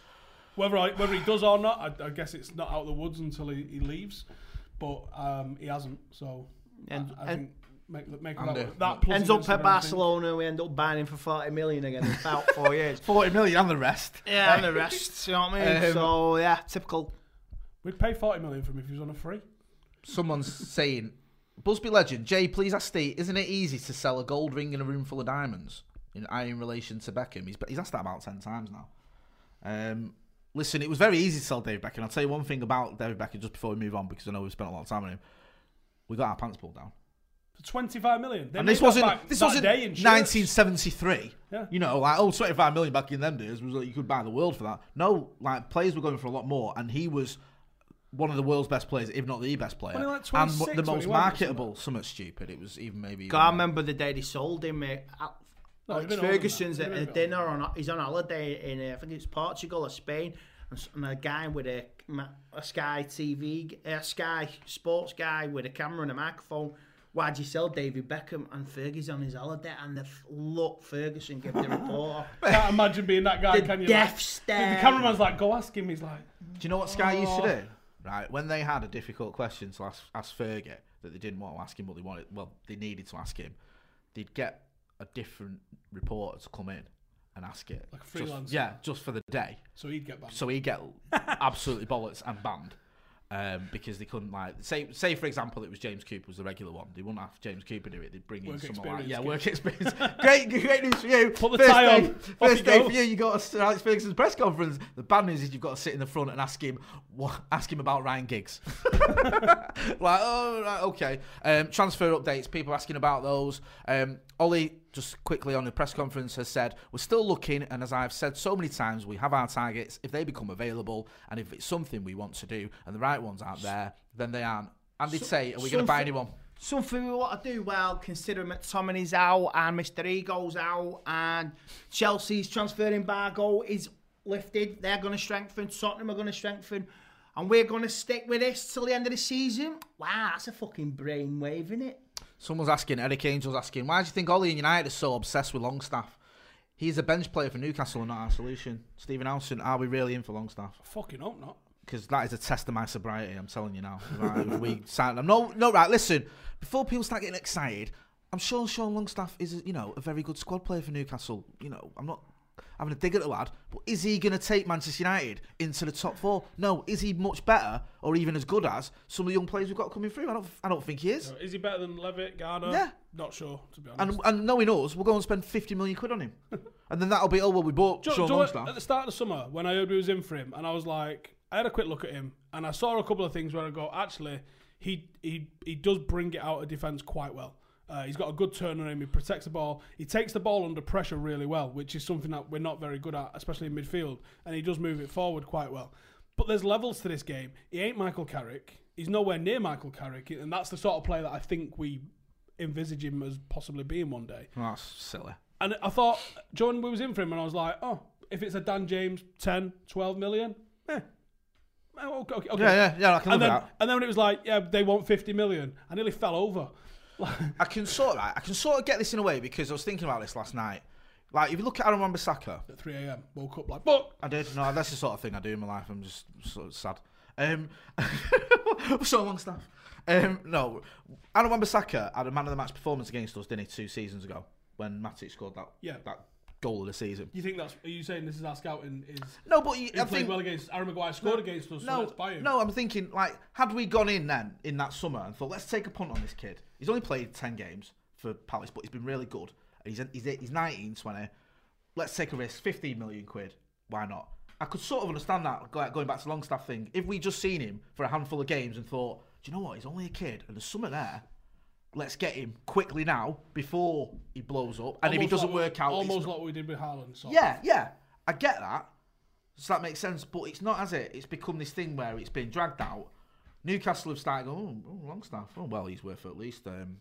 Whether I, whether he does or not, I, I guess it's not out of the woods until he, he leaves. But um, he hasn't, so And- I, I and- think make make Andy. that, that plus Ends up at everything. Barcelona. We end up buying him for forty million again in about four *laughs* years. 40 million and the rest. Yeah, and the rest. You know what I mean? Um, so yeah, typical. We'd pay forty million for him if he was on a free. Someone's saying, Busby legend, Jay, please ask Steve, isn't it easy to sell a gold ring in a room full of diamonds in, in relation to Beckham? He's, he's asked that about 10 times now. Um, listen, it was very easy to sell David Beckham. I'll tell you one thing about David Beckham just before we move on because I know we've spent a lot of time on him. We got our pants pulled down. For twenty five million. They and this wasn't back this wasn't day 1973. Yeah. You know, like oh, 25 million back in them days was like you could buy the world for that. No, like players were going for a lot more, and he was one of the world's best players, if not the best player, Wasn't like and the most he went or marketable. Something stupid. It was even maybe. God, I remember the day they sold him. Mate. Al- No, Alex he'd been older than Ferguson's at a dinner on. He's on holiday in uh, I think it's Portugal or Spain, and, and a guy with a a Sky TV, g- a Sky Sports guy with a camera and a microphone. Why'd you sell David Beckham and Fergie's on his holiday? And the f- look Ferguson gave the reporter. *laughs* Can't imagine being that guy. The can you? death like, stare. The cameraman's like, go ask him. He's like, Do you know what Sky used Oh. to do? Right, when they had a difficult question to ask, ask Fergie that they didn't want to ask him, but they wanted, well, they needed to ask him. They'd get a different reporter to come in and ask it. Like a Just- yeah, just for the day. so he'd get back. So he'd get *laughs* absolutely bollocks and banned. Um, because they couldn't like say say for example it was James Cooper was the regular one. They wouldn't have James Cooper do it. They'd bring in Work someone like yeah work experience. *laughs* great great news for you. Put the first tie day, on. First you day go. for you. You got to Alex Ferguson's press conference. The bad news is you've got to sit in the front and ask him what ask him about Ryan Giggs. *laughs* like oh right, okay. Um, transfer updates. People asking about those. Um, Ollie just quickly on the press conference has said we're still looking, and as I've said so many times, we have our targets. If they become available, and if it's something we want to do, and the right ones aren't there, then they aren't. And they'd say, are we going to buy anyone? Something we want to do well, considering McTominay's out and Mr. Ego's out, and Chelsea's transfer embargo is lifted. They're going to strengthen. Tottenham are going to strengthen. And we're going to stick with this till the end of the season. Wow, that's a fucking brainwave, isn't it? Someone's asking, Eric Angel's asking, why do you think Ollie and United are so obsessed with Longstaff? He's a bench player for Newcastle and not our solution. Stephen Howson, are we really in for Longstaff? Fucking hope not. Because that is a test of my sobriety, I'm telling you now. *laughs* Right, we sign them. No, no, right, listen. Before people start getting excited, I'm sure Sean Longstaff is, you know, a very good squad player for Newcastle. You know, I'm not having a dig at the lad, but is he going to take Manchester United into the top four? No. Is he much better or even as good as some of the young players we've got coming through? I don't, I don't think he is. Is he better than Levitt, Garner? Yeah. Not sure, to be honest. And, and knowing us, we'll go and spend 50 million quid on him. *laughs* and then that'll be, oh, well, we bought Do Sean do you know what, Longstaff. at the start of the summer, when I heard we was in for him, and I was like, I had a quick look at him, and I saw a couple of things where I go, actually, he he he does bring it out of defence quite well. Uh, he's got a good turn on him. He protects the ball. He takes the ball under pressure really well, which is something that we're not very good at, especially in midfield. And he does move it forward quite well. But there's levels to this game. He ain't Michael Carrick. He's nowhere near Michael Carrick, and that's the sort of player that I think we envisage him as possibly being one day. Oh, that's silly. And I thought, John, we was in for him, and I was like, oh, if it's a Dan James 10, 12 million, eh. Oh, Okay, okay. Yeah, yeah, yeah, I can and then, that. and then when it was like, yeah, they want 50 million, I nearly fell over. *laughs* I can sort of, I can sort of get this in a way because I was thinking about this last night. Like, if you look at Aaron Wan-Bissaka, At 3 a.m., woke up like, but I did. No, that's the sort of thing I do in my life. I'm just sort of sad. Um, *laughs* so Longstaff. Um, no, Aaron Wan-Bissaka had a man of the match performance against us, didn't he, two seasons ago when Matic scored that Yeah. that goal of the season. you think that's, are you saying this is our scouting? Is No, but you, I played think well against Aaron Maguire, scored against us, so no, let's buy him. no, I'm thinking like, had we gone in then in that summer and thought, let's take a punt on this kid. He's only played ten games for Palace, but he's been really good. And he's he's, he's 19, 20. let's take a risk, 15 million quid. Why not? I could sort of understand that going back to Longstaff thing. If we just seen him for a handful of games and thought, do you know what? He's only a kid and there's something there. Let's get him quickly now before he blows up. And if he doesn't like work out, almost like what we did with Haaland. So. yeah, yeah, I get that. So that makes sense, but it's not, has it? It's become this thing where it's been dragged out. Newcastle have started going, oh, oh Longstaff. Oh, well, he's worth at least um,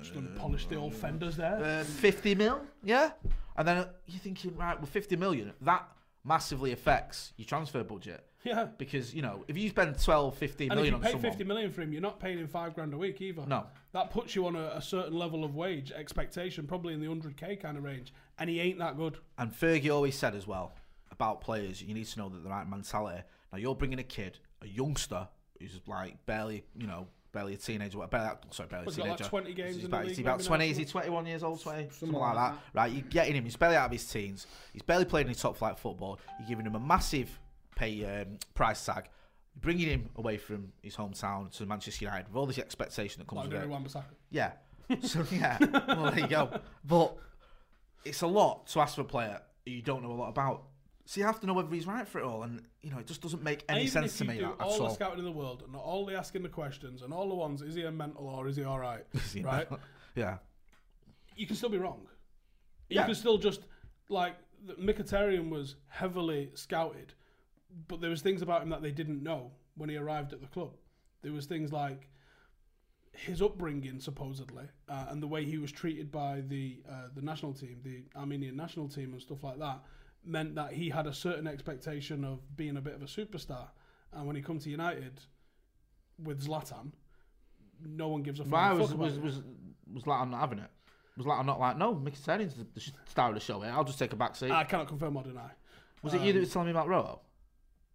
Just gonna polish the old fenders there. uh, 50 mil, yeah? And then you're thinking, right, well, 50 million, that massively affects your transfer budget. yeah. Because, you know, if you spend 12, 15 And if you on pay someone, 50 million for him, you're not paying him five grand a week either. No. That puts you on a, a certain level of wage expectation, probably in the 100k kind of range. And he ain't that good. And Fergie always said as well about players, you need to know that the right mentality. Now you're bringing a kid, a youngster, who's like barely, you know, barely a teenager. Barely, sorry, barely a He's like, teenager. 20 games He's in the about, is league about 20? Is he 21 years old? 20, something, like like that. Right, you're getting him. He's barely out of his teens. He's barely played any top flight football. You're giving him a massive pay um, price tag. You're bringing him away from his hometown to Manchester United with all this expectation that comes Like with it. Yeah. *laughs* So yeah. well, there you go. But it's a lot to ask for a player you don't know a lot about. So you have to know whether he's right for it all, and you know it just doesn't make any even sense if to you me. do That, all at the all. scouting in the world and all the asking the questions and all the ones, is he a mental or is he all right? *laughs* You know? right? Yeah. You can still be wrong. You Yeah. can still just like the- Mkhitaryan was heavily scouted, but there was things about him that they didn't know when he arrived at the club. There was things like his upbringing, supposedly, uh, and the way he was treated by the uh, the national team, the Armenian national team, and stuff like that, meant that he had a certain expectation of being a bit of a superstar. And when he come to United with Zlatan, no one gives a fuck. Why was about was was was like I'm not having it? Was like I'm not like no. Mkhitaryan's the, the star of the show. Here. I'll just take a back seat. I cannot confirm or deny. was it you that um, was telling me about Rojo?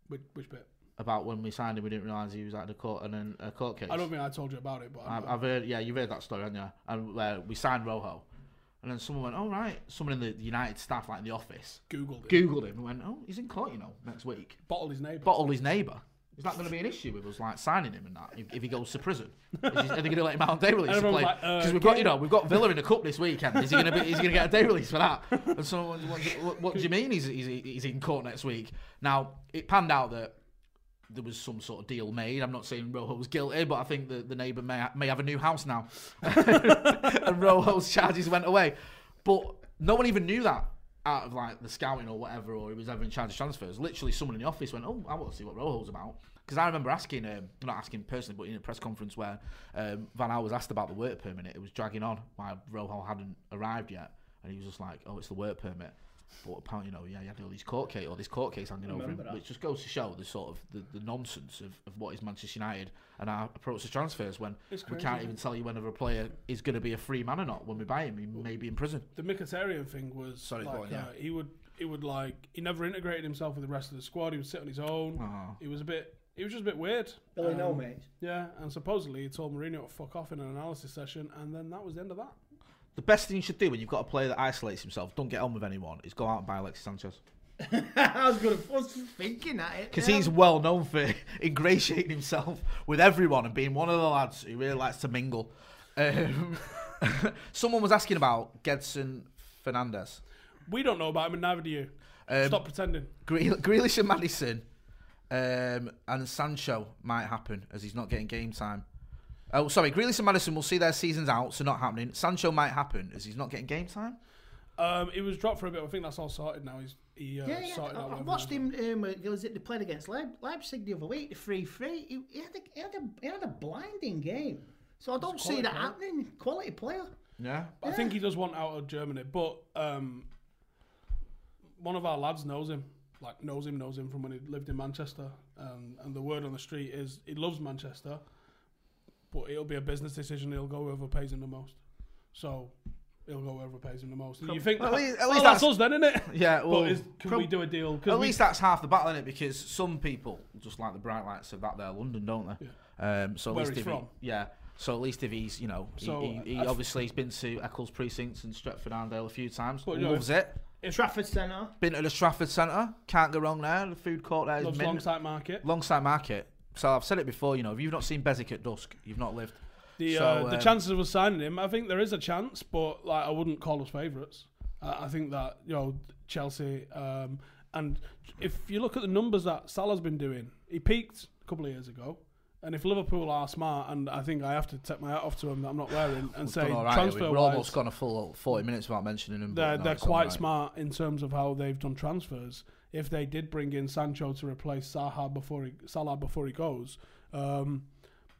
Which, which bit? About when we signed him, we didn't realise he was at the court and then a court case. I don't think I told you about it, but I've, I, I've heard, yeah, you've heard that story, haven't you? And where we signed Rojo, and then someone went, "All right." Someone in the United staff, like in the office, googled it. googled him and went, "Oh, he's in court, you know, next week." Bottled his neighbour. Bottle his neighbour. Is that going to be an issue with us, like signing him and that? If, if he goes to prison, is he, are they going to let him out on day release to play? like, uh, Because we've got, you know, we've got Villa in the cup this weekend. Is he going to be? Is he going to get a day release for that? And so, what, what, what do you mean he's, he's he's in court next week? Now it panned out that there was some sort of deal made. I'm not saying Rojo was guilty, but I think that the neighbour may may have a new house now, *laughs* and Rojo's charges went away. But no one even knew that out of like the scouting or whatever, or he was ever in charge of transfers. Literally, someone in the office went, "Oh, I want to see what Rojo's about." Because I remember asking, um, not asking personally, but in a press conference where um, Van Gaal was asked about the work permit, it was dragging on why Rojo hadn't arrived yet, and he was just like, "Oh, it's the work permit." But apparently, you know, yeah, he had all these court case, or this court case hanging over him, that. which just goes to show the sort of the, the nonsense of, of what is Manchester United and our approach to transfers when we can't even tell you whether a player is going to be a free man or not when we buy him. He may be in prison. the Mkhitaryan thing was Sorry, like on, yeah. uh, he would he would like he never integrated himself with the rest of the squad. He would sit on his own. Oh. He was a bit. He was just a bit weird. Billy Um, no, mate. Yeah, and supposedly he told Mourinho to fuck off in an analysis session, and then that was the end of that. The best thing you should do when you've got a player that isolates himself, don't get on with anyone, is go out and buy Alexis Sanchez. *laughs* I was gonna. I was thinking at it. Because yeah. he's well known for *laughs* ingratiating himself with everyone and being one of the lads who really likes to mingle. Um, *laughs* someone was asking about Gedson Fernandes. We don't know about him, and neither do you. Um, Stop pretending. Greel- Grealish and Maddison um, and Sancho might happen as he's not getting game time. Oh, sorry, Grealish and Maddison will see their seasons out, so not happening. Sancho might happen as he's not getting game time. Um, he was dropped for a bit. I think that's all sorted now. He's he uh, Yeah, yeah. sorted I, out. I whatever watched him. Um, uh, was it they played against Leip- Leipzig the other week? The free free. He, he had a, he had a he had a blinding game. So I don't see that player. happening. Quality player. Yeah. I think he does want out of Germany, but um, one of our lads knows him. Like knows him, knows him from when he lived in Manchester, um, and the word on the street is he loves Manchester, but it'll be a business decision. He'll go whoever pays him the most. So he'll go whoever pays him the most. And you think Well, that, at least- at well, that's, that's- us then, isn't it? *laughs* Yeah, well, but is, can prob- we do a deal? At we- least that's half the battle in it because some people just like the bright lights of that there London, don't they? Um, so at Where least he's if from. He, yeah. So at least if he's, you know, he- So, he, he, I- obviously he's been to Eccles precincts and Stretford Arndale a few times. But, you know, Loves it. In Trafford Centre. Been to the Trafford Centre. Can't go wrong there. The food court there is loves mint. Longsight Market. Longsight Market. So I've said it before. You know, if you've not seen Beswick at dusk, you've not lived. The So, uh, the um, chances of us signing him, I think there is a chance, but like I wouldn't call us favourites. I, I think that you know Chelsea, um, and if you look at the numbers that Salah's been doing, he peaked a couple of years ago. And if Liverpool are smart, and I think I have to take my hat off to them that I'm not wearing, and say right, transfer We're wise, almost gone a full 40 minutes without mentioning him. but they're no, they're quite right. smart in terms of how they've done transfers. If they did bring in Sancho to replace Salah before he Salah before he goes, um,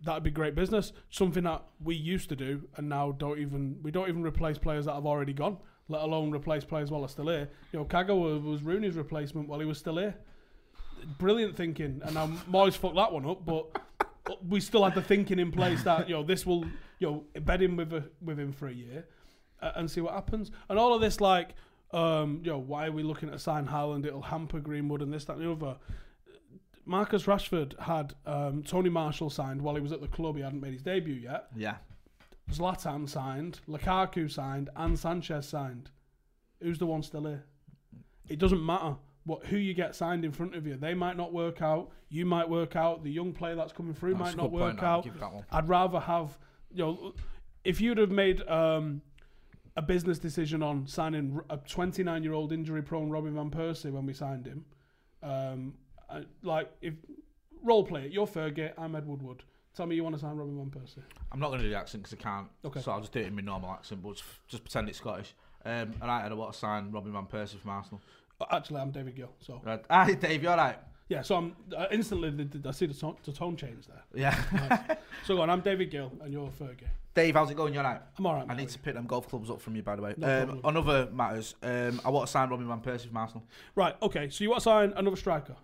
that'd be great business. Something that we used to do, and now don't even we don't even replace players that have already gone, let alone replace players while they're still here. You know, Kagawa was Rooney's replacement while he was still here. Brilliant thinking, and now Moyes fucked that one up, but we still had the thinking in place that you know this will you know embed him with a, with him for a year uh, and see what happens. And all of this, like, um, you know, why are we looking to sign Haaland? It'll hamper Greenwood and this, that, and the other. Marcus Rashford had um, Tony Martial signed while he was at the club. He hadn't made his debut yet. Yeah. Zlatan signed, Lukaku signed, and Sanchez signed. Who's the one still here? It doesn't matter what who you get signed in front of you. They might not work out. You might work out. The young player that's coming through That's might not point, work out. give you that one. I'd rather have you know, if you'd have made um, a business decision on signing a 29 year old injury prone Robin van Persie when we signed him, um, I, like if role play it, you're Fergie, I'm Ed Woodward. Tell me you want to sign Robin van Persie. I'm not going to do the accent because I can't. Okay. So I'll just do it in my normal accent, but just, just pretend it's Scottish. Um, and I had a want to sign Robin Van Persie from Arsenal. Actually, I'm David Gill. So Right. *laughs* Ah, Dave, you're all right? Yeah, so I'm uh, instantly I see the tone, the tone change there. Yeah. *laughs* So go on, I'm David Gill and you're Fergie. Dave, how's it going? You all right? I'm all right. I mate. need to pick them golf clubs up from you, by the way. No um, problem. on other matters, um, I want to sign Robin Van Persie from Arsenal. Right. Okay. So you want to sign another striker?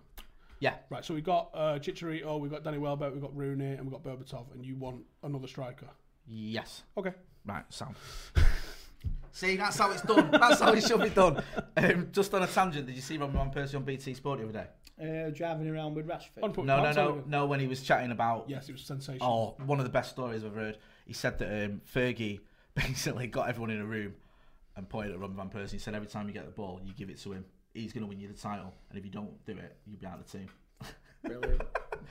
Yeah. Right. So we got uh, Chicharito, we have got Danny Welbeck, we have got Rooney, and we have got Berbatov, and you want another striker? Yes. Okay. Right, sound. *laughs* See, that's how it's done. That's how it should be done. *laughs* Um, just on a tangent, did you see Robin Van Persie on BT Sport the other day? Uh, driving around with Rashford. No, no, no, no. When he was chatting about Yes, it was sensational. Oh, one of the best stories I've heard. He said that um, Fergie *laughs* basically got everyone in a room and pointed at Robin Van Persie He said, every time you get the ball, you give it to him. He's going to win you the title, and if you don't do it, you'll be out of the team. *laughs* Brilliant.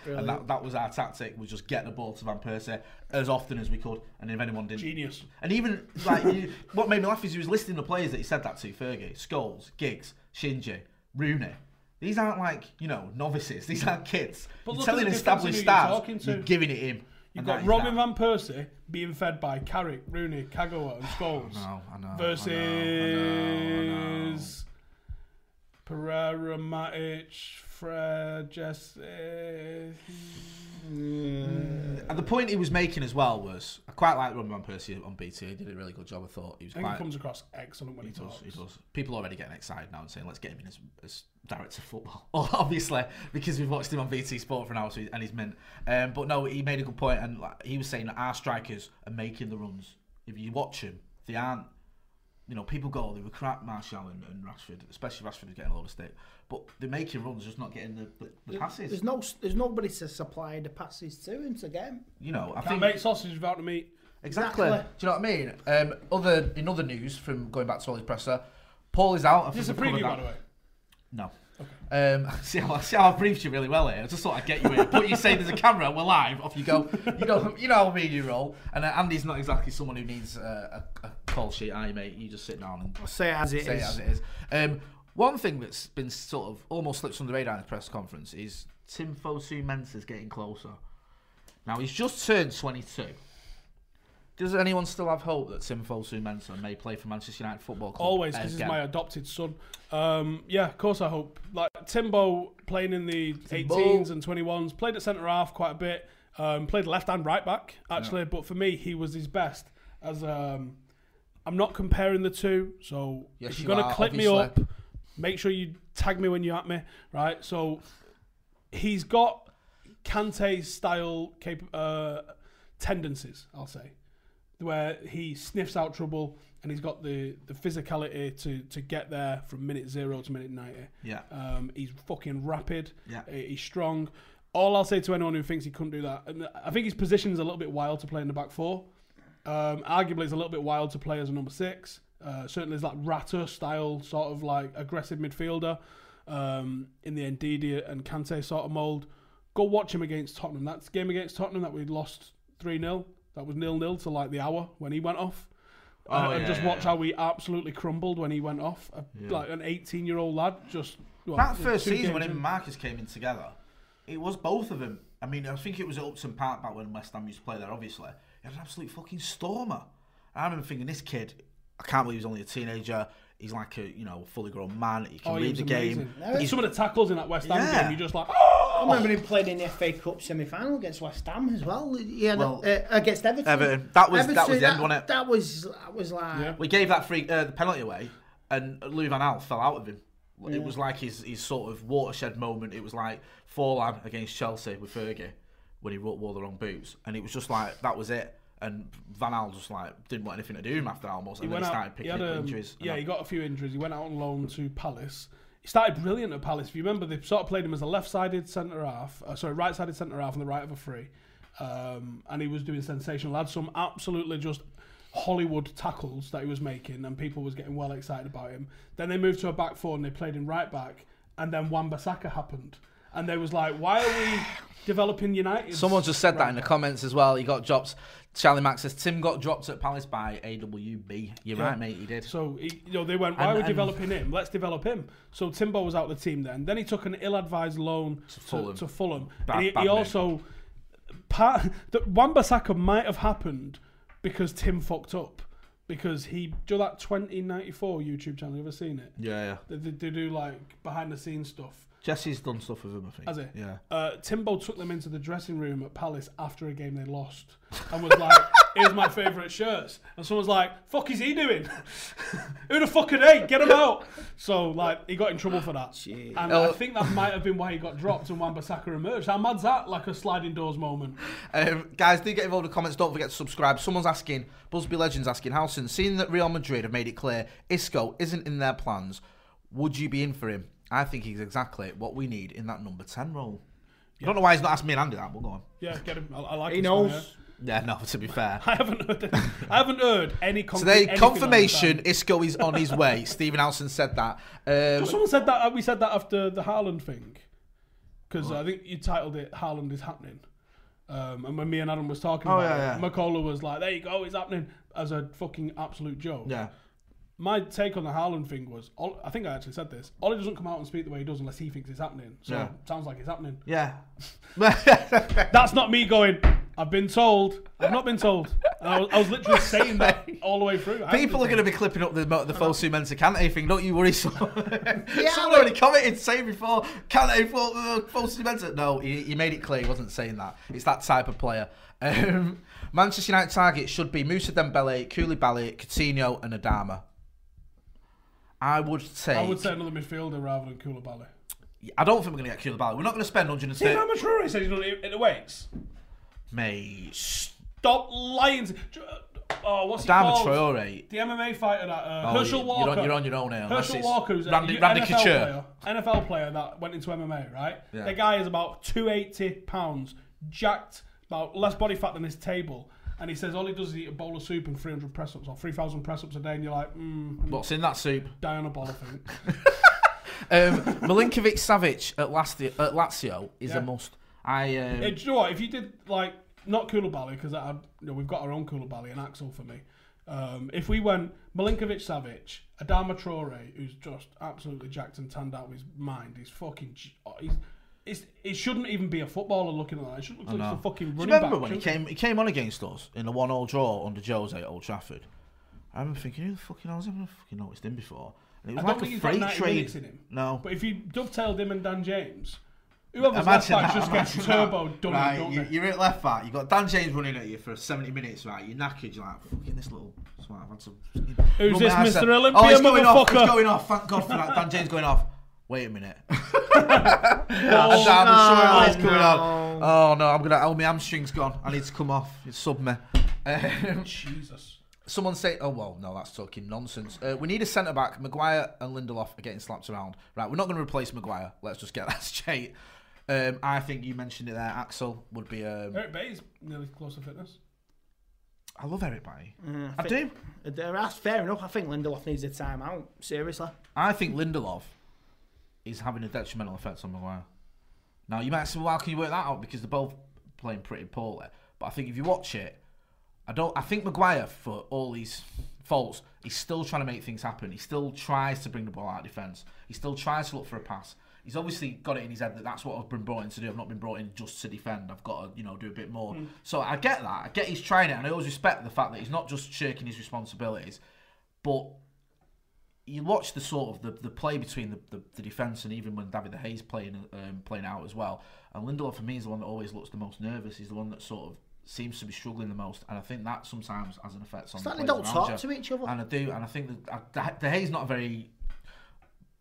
And that, that was our tactic, was just get the ball to Van Persie as often as we could, and if anyone didn't... Genius. And even, like, you, *laughs* what made me laugh is he was listing the players that he said that to, Fergie, Scholes, Giggs, Shinji, Rooney. These aren't like, you know, novices. These aren't kids. But you're telling established difference in who you're stars, to. you're giving it him. You've got Robin that. Van Persie being fed by Carrick, Rooney, Kagawa, and *sighs* Scholes I know, I know, know, I know, I know. versus Pereira, Matic, Fred, Jesse. And the point he was making as well was, I quite like Robin Van Persie on BT. He did a really good job. I thought he was I quite. he comes across excellent when he, he does, talks. he does. People are already getting excited now and saying, "Let's get him in as, as director of football." *laughs* Obviously, because we've watched him on BT Sport for an hour, so he, and he's mint. Um, but no, he made a good point, and like, he was saying that our strikers are making the runs. If you watch him, they aren't. You know, people go, they were crap, Martial and, and Rashford, especially Rashford is getting a lot of stick. But they're making runs, just not getting the, the, the passes. There's no, there's nobody to supply the passes to him to get him. you know, I Can't think make sausage without the meat. Exactly. Exactly. Do you know what I mean? Um, other in other news from going back to Ollie's presser, Paul is out. I Is this a preview, by the way? that. No. Um, *laughs* see how see how I briefed you really well here. I just thought I'd get you in. But you say there's a camera, we're live. Off you go. You go. You know how me you roll. And uh, Andy's not exactly someone who needs uh, a, a call sheet, are you, mate? You just sit down and Say it as it is. say it as it is. Um, one thing that's been sort of almost slipped under the radar in the press conference is Tim Fosu Mensah's getting closer. Now he's just turned 22. Does anyone still have hope that Tim Fosu Mensah may play for Manchester United Football Club? Always, because he's my adopted son. Um, yeah, of course I hope. Like Timbo playing in the Timbo. 18s and 21s, played at centre half quite a bit. Um, played left and right back actually, but for me he was his best. As um, I'm not comparing the two, so Yes, if you you're gonna are, clip me up, make sure you tag me when you at me, right? So he's got Kante style cap- uh, tendencies, I'll say, where he sniffs out trouble and he's got the, the physicality to, to get there from minute zero to minute 90. Yeah. Um, he's fucking rapid. Yeah. He's strong. All I'll say to anyone who thinks he couldn't do that, and I think his position's a little bit wild to play in the back four. Um, arguably, it's a little bit wild to play as a number six. Uh, certainly, it's like Rata style, sort of like aggressive midfielder um, in the Ndidi and Kante sort of mould. Go watch him against Tottenham. That's game against Tottenham that we lost 3 0. That was nil nil to like the hour when he went off. Oh, and, and just yeah, watch yeah. how he absolutely crumbled when he went off. A, Like an 18 year old lad, just what, That first season when him and Marcus came in together, it was both of them. I mean, I think it was at Upton Park back when West Ham used to play there, obviously. He had an absolute fucking stormer. I remember thinking, this kid, I can't believe he's only a teenager. He's like a, you know, fully grown man. He can Oh, he read was the game. amazing. He's, Some of the tackles in that West Ham Yeah. game, you're just like, I oh! remember him playing in the FA Cup semi-final against West Ham as well. Yeah, had Well, uh, against Everton. Everton. That was- that was the end, that, wasn't it? That was that was like Yeah. we gave that free uh, the penalty away, and Louis Van Gaal fell out of him. It was like his, his sort of watershed moment. It was like Forlan against Chelsea with Fergie when he wore wore the wrong boots, and it was just like that was it. And Van Gaal just like didn't want anything to do with him after almost, He and then went he out. started He picking had up um, injuries. yeah, that- he got a few injuries. He went out on loan to Palace. He started brilliant at Palace. If you remember, they sort of played him as a left-sided centre half, uh, sorry, right-sided centre half on the right of a free, um, and he was doing sensational. Had some absolutely just Hollywood tackles that he was making, and people was getting well excited about him. Then they moved to a back four and they played him right back, and then Wan-Bissaka happened, and they was like, "Why are we developing United?" *sighs* Someone just said that in the comments as well. He got dropped. Charlie Max says Tim got dropped at Palace by AWB. You're Yeah. right, mate. He did. So he, you know they went, why And- are we and- developing him? Let's develop him. So Timbo was out of the team then. Then he took an ill-advised loan to Fulham. To, Fulham. Bad- and he, bad he move. also part *laughs* that Wan-Bissaka might have happened because Tim fucked up. Because he do that 2094 YouTube channel. You ever seen it? yeah, yeah. They, they, they do like behind the scenes stuff. Jesse's done stuff with him. I think. Has he? Yeah. Uh, Timbo took them into the dressing room at Palace after a game they lost and was like, *laughs* here's my favourite shirts. And someone's like, fuck is he doing? *laughs* Who the fuck are they? Get him out. So, like, he got in trouble for that. And I Oh. think that might have been why he got dropped and Wan-Bissaka emerged. How mad's that? Like a sliding doors moment. Um, guys, do get involved in the comments. Don't forget to subscribe. Someone's asking, Busby Legends asking, Howson, seeing that Real Madrid have made it clear Isco isn't in their plans, would you be in for him? I think he's exactly what we need in that number 10 role. I don't know why he's not asked me and Andy that, but go on. Yeah, get him. I, I like he his knows. fire. Yeah, no, to be fair. *laughs* I haven't heard. I haven't heard any. concrete Today, confirmation. Isco is on his way. *laughs* Stephen Howson said that. Um, Someone said that. uh, We said that after the Haaland thing, because I think you titled it "Haaland is happening." Um, and when me and Adam was talking Oh, about yeah, it, yeah. Makola was like, "There you go, it's happening," as a fucking absolute joke. yeah. My take on the Haaland thing was, Ol- I think I actually said this. Ollie doesn't come out and speak the way he does unless he thinks it's happening. So Yeah. sounds like it's happening. Yeah. *laughs* *laughs* That's not me going. I've been told. I've not been told. And I was, I was literally *laughs* saying that all the way through. People are going to be clipping up the the Fosu Mensah Kante thing. Don't you worry. Someone, someone already commented saying before Kante Fosu Mensah. No, he, he made it clear he wasn't saying that. It's that type of player. Um, Manchester United target should be Moussa Dembele, Koulibaly, Coutinho, and Adama. I would take. I would say another midfielder rather than Koulibaly. I don't think we're going to get Koulibaly. We're not going to spend 130. Steve Amateur said he's not in the weights. Mate, Stop lying. Oh, what's he called? Traore. The MMA fighter that uh, Oh, Herschel Walker. You're on, you're on your own unless Herschel Walker, who's Randy, Randy NFL Couture. player, NFL player that went into MMA, right? Yeah. The guy is about 280 pounds, jacked, about less body fat than his table. And he says all he does is eat a bowl of soup and 300 press ups or 3,000 press ups a day. And you're like, mm, What's in that soup? die on a ball, I think. *laughs* Um, Milinkovic Savic at, Lazio, at Lazio is Yeah. a must. I um, Yeah, do you know what? If you did like not Koulibaly, because you know, we've got our own Koulibaly and Axel for me. Um, if we went Milinkovic Savic, Adama Traore, who's just absolutely jacked and tanned out of his mind, he's fucking. oh, He's, it's, it shouldn't even be a footballer looking at that. It should look like it's a fucking Do you running remember back. when he shouldn't came? He came on against us in a one-all draw under Jose at Old Trafford. I remember thinking, who the fucking hell has ever fucking noticed him before? And it I was don't like think a he's got freight 90 train. minutes in him. No, But if you dovetailed him and Dan James, whoever's left Imagine back that, just gets imagine turbo done, Right, don't you, you're at left back. You've got Dan James running at you for 70 minutes. Right, you're knackered. You're like, fucking this little. I've had some. Who's run this, ass Mr. out." Olympia, Oh, it's going off. motherfucker? It's going off. Thank God for that. Dan James going off. Wait a minute. *laughs* Oh, And Dan, I'm sure no, coming no. on. Oh no, I'm gonna. Oh, my hamstring's gone. I need to come off. It's sub me. Um, Jesus. Someone say, oh well, no, that's talking nonsense. Uh, we need a centre back. Maguire and Lindelof are getting slapped around. Right, we're not going to replace Maguire. Let's just get *laughs* that straight. Um, I think you mentioned it there. Axel would be. Um, Eric Bailly's nearly close to fitness. I love Eric Bailly. Mm, I do. Uh, That's fair enough. I think Lindelof needs a timeout. Seriously. I think Lindelof is having a detrimental effect on Maguire. Now you might say, well, how can you work that out? Because they're both playing pretty poorly. But I think if you watch it, I don't. I think Maguire, for all his faults, he's still trying to make things happen. He still tries to bring the ball out of defence. He still tries to look for a pass. He's obviously got it in his head that that's what I've been brought in to do. I've not been brought in just to defend. I've got to, you know, do a bit more. Hmm. So I get that. I get he's trying it, and I always respect the fact that he's not just shirking his responsibilities, but you watch the sort of the, the play between the, the, the defence and even when David De Gea's playing um, playing out as well. And Lindelof for me is the one that always looks the most nervous. He's the one that sort of seems to be struggling the most, and I think that sometimes has an effect on. It's like the they don't talk to each other. And I do, and I think that uh, De Gea's not a very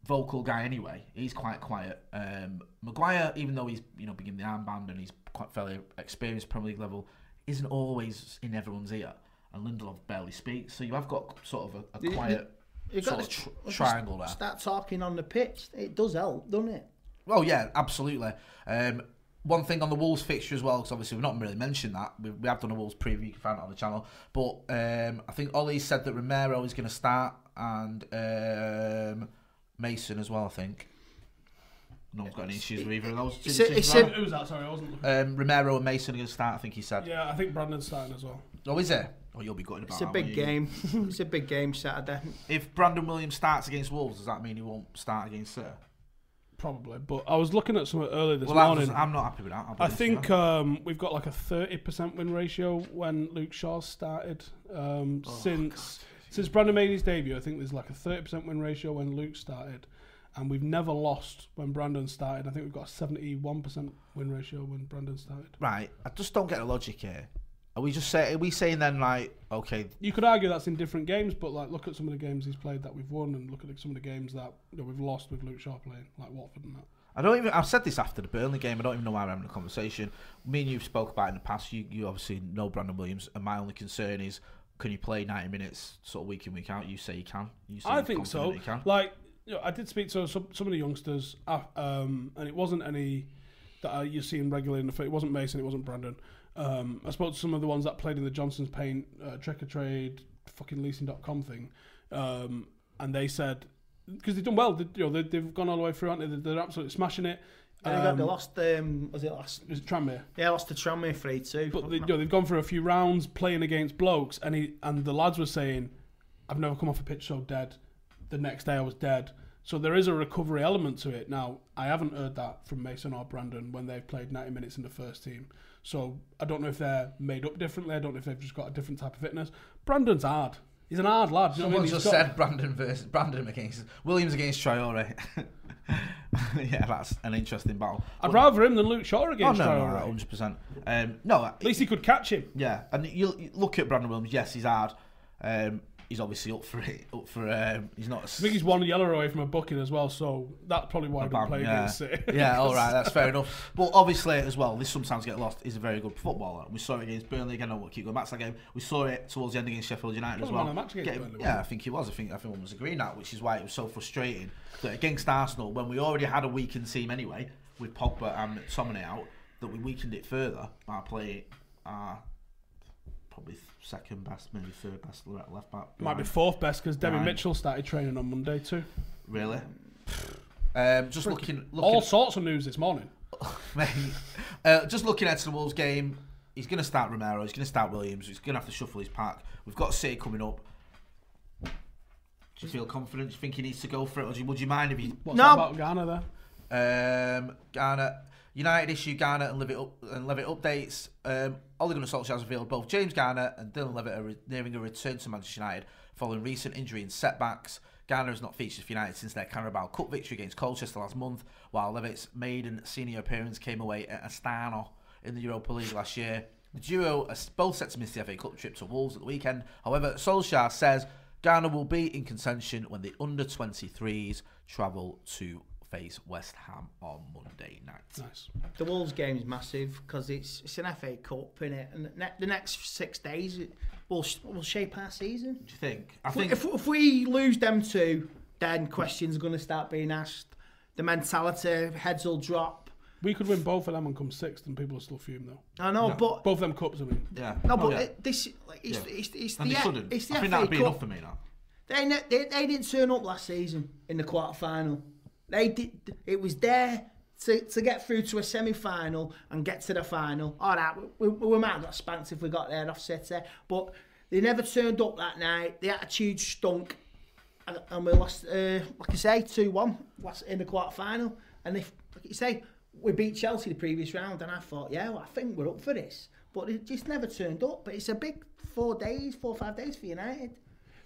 vocal guy anyway. He's quite quiet. Um, Maguire, even though he's you know given the armband and he's quite fairly experienced Premier League level, isn't always in everyone's ear. And Lindelof barely speaks, so you have got sort of a, a quiet You've sort got of to tr- tr- triangle there. Start talking on the pitch. It does help, doesn't it? Oh yeah, absolutely. Um, one thing on the Wolves fixture as well, because obviously we've not really mentioned that. We, we have done a Wolves preview, you can find it on the channel. But um, I think Ollie said that Romero is going to start and um, Mason as well. I think. No one's got any issues with either of those. It's a- Didn't it's you? a- Who was that? Sorry, I wasn't looking. um, Romero and Mason are going to start. I think he said. Yeah, I think Brandon's starting as well. Oh, is it? Oh, you'll be gutted about It's a that, big won't you? game. *laughs* it's a big game Saturday. If Brandon Williams starts against Wolves, does that mean he won't start against Sir? Probably, but I was looking at some earlier this Well, that morning. doesn't- I'm not happy with that. I'll be I honest with think you. um, we've got like a thirty percent win ratio when Luke Shaw started. Um, Oh, since since Brandon made his debut, I think there's like a thirty percent win ratio when Luke started, and we've never lost when Brandon started. I think we've got a seventy-one percent win ratio when Brandon started. right. I just don't get the logic here. Are we just say? Are we saying then like okay? You could argue that's in different games, but like look at some of the games he's played that we've won, and look at some of the games that you know, we've lost with Luke Shaw playing, like Watford and that. I don't even. I've said this after the Burnley game. I don't even know why we're having a conversation. Me and you've spoke about it in the past. You you obviously know Brandon Williams, and my only concern is can you play ninety minutes sort of week in week out? You say you can. You say I think so. You can. Like, you know, I did speak to some, some of the youngsters, uh, um, and it wasn't any that uh, you're seeing regularly in the field. It wasn't Mason, it wasn't Brandon. Um, I spoke to some of the ones that played in the Johnstone's Paint, uh, Checkatrade, fucking leasing.com thing, um, and they said, because they've done well, they, you know, they, they've gone all the way through, aren't they? They're, absolutely smashing it. And they Um, lost. Um, was it last? it was Tranmere. Yeah, lost to Tranmere three two. But they, you know, they've gone for a few rounds playing against blokes, and he and the lads were saying, "I've never come off a pitch so dead." The next day, I was dead. So there is a recovery element to it. Now, I haven't heard that from Mason or Brandon when they've played 90 minutes in the first team. So I don't know if they're made up differently. I don't know if they've just got a different type of fitness. Brandon's hard. He's an hard lad. What I Someone mean? just got- said Brandon versus Brandon against Williams against Traore. *laughs* yeah, that's an interesting battle. I'd rather him than Luke Shaw Oh against no, no, Traore. no, hundred percent. Um, no, At least he could catch him. Yeah, and you, you look at Brandon Williams. Yes, he's hard. Um, he's obviously up for it. Up for. Um, he's not. I think he's one yellow away from a booking as well, so that's probably why didn't play yeah. against City. yeah, all right, that's fair *laughs* enough. But obviously, as well, this sometimes get lost. He's a very good footballer. We saw it against Burnley again. I won't keep going back to that game. We saw it towards the end against Sheffield United as well. man of the match against Getting- yeah, I think he was. I think everyone was agreeing that, which is why it was so frustrating that against Arsenal, when we already had a weakened team anyway, with Pogba and McTominay out, that we weakened it further by playing our probably second best, maybe third best left back. Might be fourth best because Devin Right. Mitchell started training on Monday too. Really? Um, just looking, looking All sorts of news this morning. *laughs* Mate, uh, just looking at the Wolves game, he's going to start Romero. He's going to start Williams. He's going to have to shuffle his pack. We've got City coming up. Do you feel confident? Do you think he needs to go for it, or do you, would you mind if he? What's No. about Garner there? Um, Ghana United issue Garner and Levitt up, and Levitt updates. Um, Ole Gunnar Solskjaer revealed both James Garner and Dylan Levitt are re- nearing a return to Manchester United following recent injury and setbacks. Garner has not featured for United since their Carabao Cup victory against Colchester last month, while Levitt's maiden senior appearance came away at Astana in the Europa League last year. The duo are both set to miss the FA Cup trip to Wolves at the weekend. However, Solskjaer says Garner will be in contention when the under 23s travel to face West Ham on Monday night. Nice. The Wolves game is massive because it's it's an FA Cup in it, and the, ne- the next six days will sh- will shape our season. Do you think? I If we- think if, if we lose them two, then questions are going to start being asked. The mentality, heads will drop. We could win both of them and come sixth, and people will still fume though. I know, but Both of them cups, I mean. yeah. no, Oh, but yeah. it, this like, it's, Yeah. it's, it's, and the they shouldn't. it's the I think that'd be Cup. enough for me now. They, they they didn't turn up last season in the quarter final. They did. It was there to, to get through to a semi final and get to the final. All right, we, we, we might have got spanked if we got there off City, but They never turned up that night. The attitude stunk, and, and we lost. Uh, like I say, two one in the quarter final. And if like you say, we beat Chelsea the previous round, and I thought, yeah, well, I think we're up for this. But it just never turned up. But it's a big four days, four or five days for United.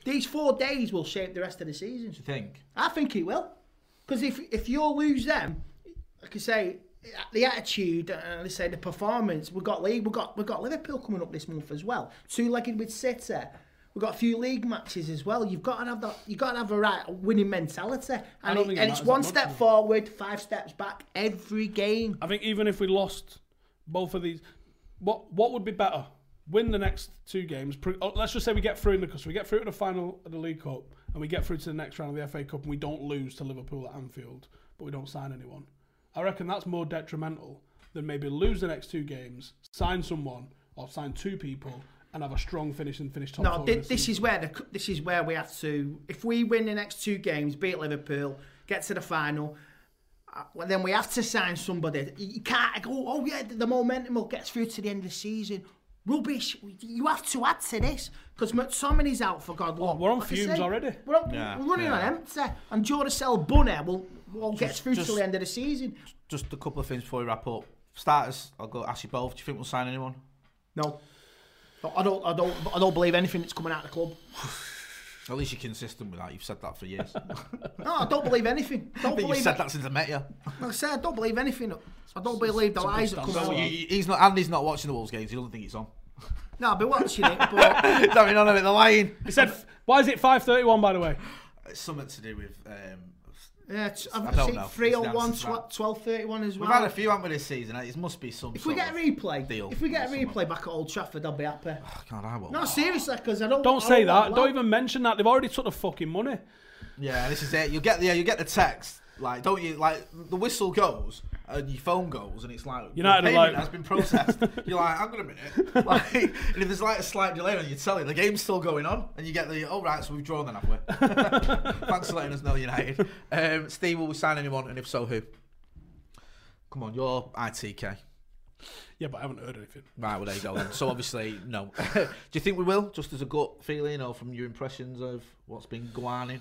These four days will shape the rest of the season. Do you think? I think it will. Because if if you lose them, like I say, the attitude and let's say the performance, we've got league, we've got we've got Liverpool coming up this month as well. Two legged with City. We've got a few league matches as well. You've got to have that. You've got to have a right winning mentality, and, it- and it's one that step forward, five steps back every game. I think even if we lost both of these, what what would be better? Win the next two games. Oh, let's just say we get through in the because we get through to the final of the League Cup and we get through to the next round of the FA Cup and we don't lose to Liverpool at Anfield, but we don't sign anyone. I reckon that's more detrimental than maybe lose the next two games, sign someone or sign two people and have a strong finish and finish top No, this this is where the this is where we have to. If we win the next two games, beat Liverpool, get to the final, uh, well, then we have to sign somebody. You you can't go. Oh yeah, the momentum will get through to the end of the season. Rubbish. You have to add to this because McTominay's out for God. Love. Oh, we're on Like fumes say, already. We're, on, Yeah, we're running yeah. on empty, and Jordacell Bunny will will get through just- till the end of the season. Just a couple of things before we wrap up. Starters, I'll go ask you both. Do you think we'll sign anyone? No. I don't, I don't, I don't believe anything that's coming out of the club. *sighs* *sighs* *sighs* At least you're consistent with that. You've said that for years. *laughs* No, I don't believe anything. *laughs* Don't I you've said it. that since I met you. Like I said, I don't believe anything. I don't believe the lies that come standard. out. You- you- He's not. Andy's not watching the Wolves games. He doesn't think it's on. *laughs* No, I've been watching it, but Don't mean none of it. They're lying. He said, "Why is it 5:31 by the way?" It's something to do with. Um, yeah, it's, I I've seen know. 301, It's the answer to 12 31 as well. we've had a few, haven't we, this season? It must be some. if we sort get a replay, deal if we get a or something. replay back at Old Trafford, I'll be happy. Oh, God, I won't. No, seriously, because I don't. Don't I say that. want Don't even mention that. They've already took the fucking money. Yeah, this is it. You get the yeah, you get the text. Like, don't you? Like, the whistle goes and your phone goes, and it's like United your like- has been processed. *laughs* You're like, hang on a minute. Like, and if there's like a slight delay on your telly, the game's still going on, and you get the oh right, so we've drawn then, have we? *laughs* Thanks for letting us know, United. Um, Steve, will we sign anyone, and if so, who? Come on, you're ITK. Yeah, but I haven't heard anything. Right, well there you go then. So obviously, no. *laughs* Do you think we will? Just as a gut feeling, or from your impressions of what's been going on?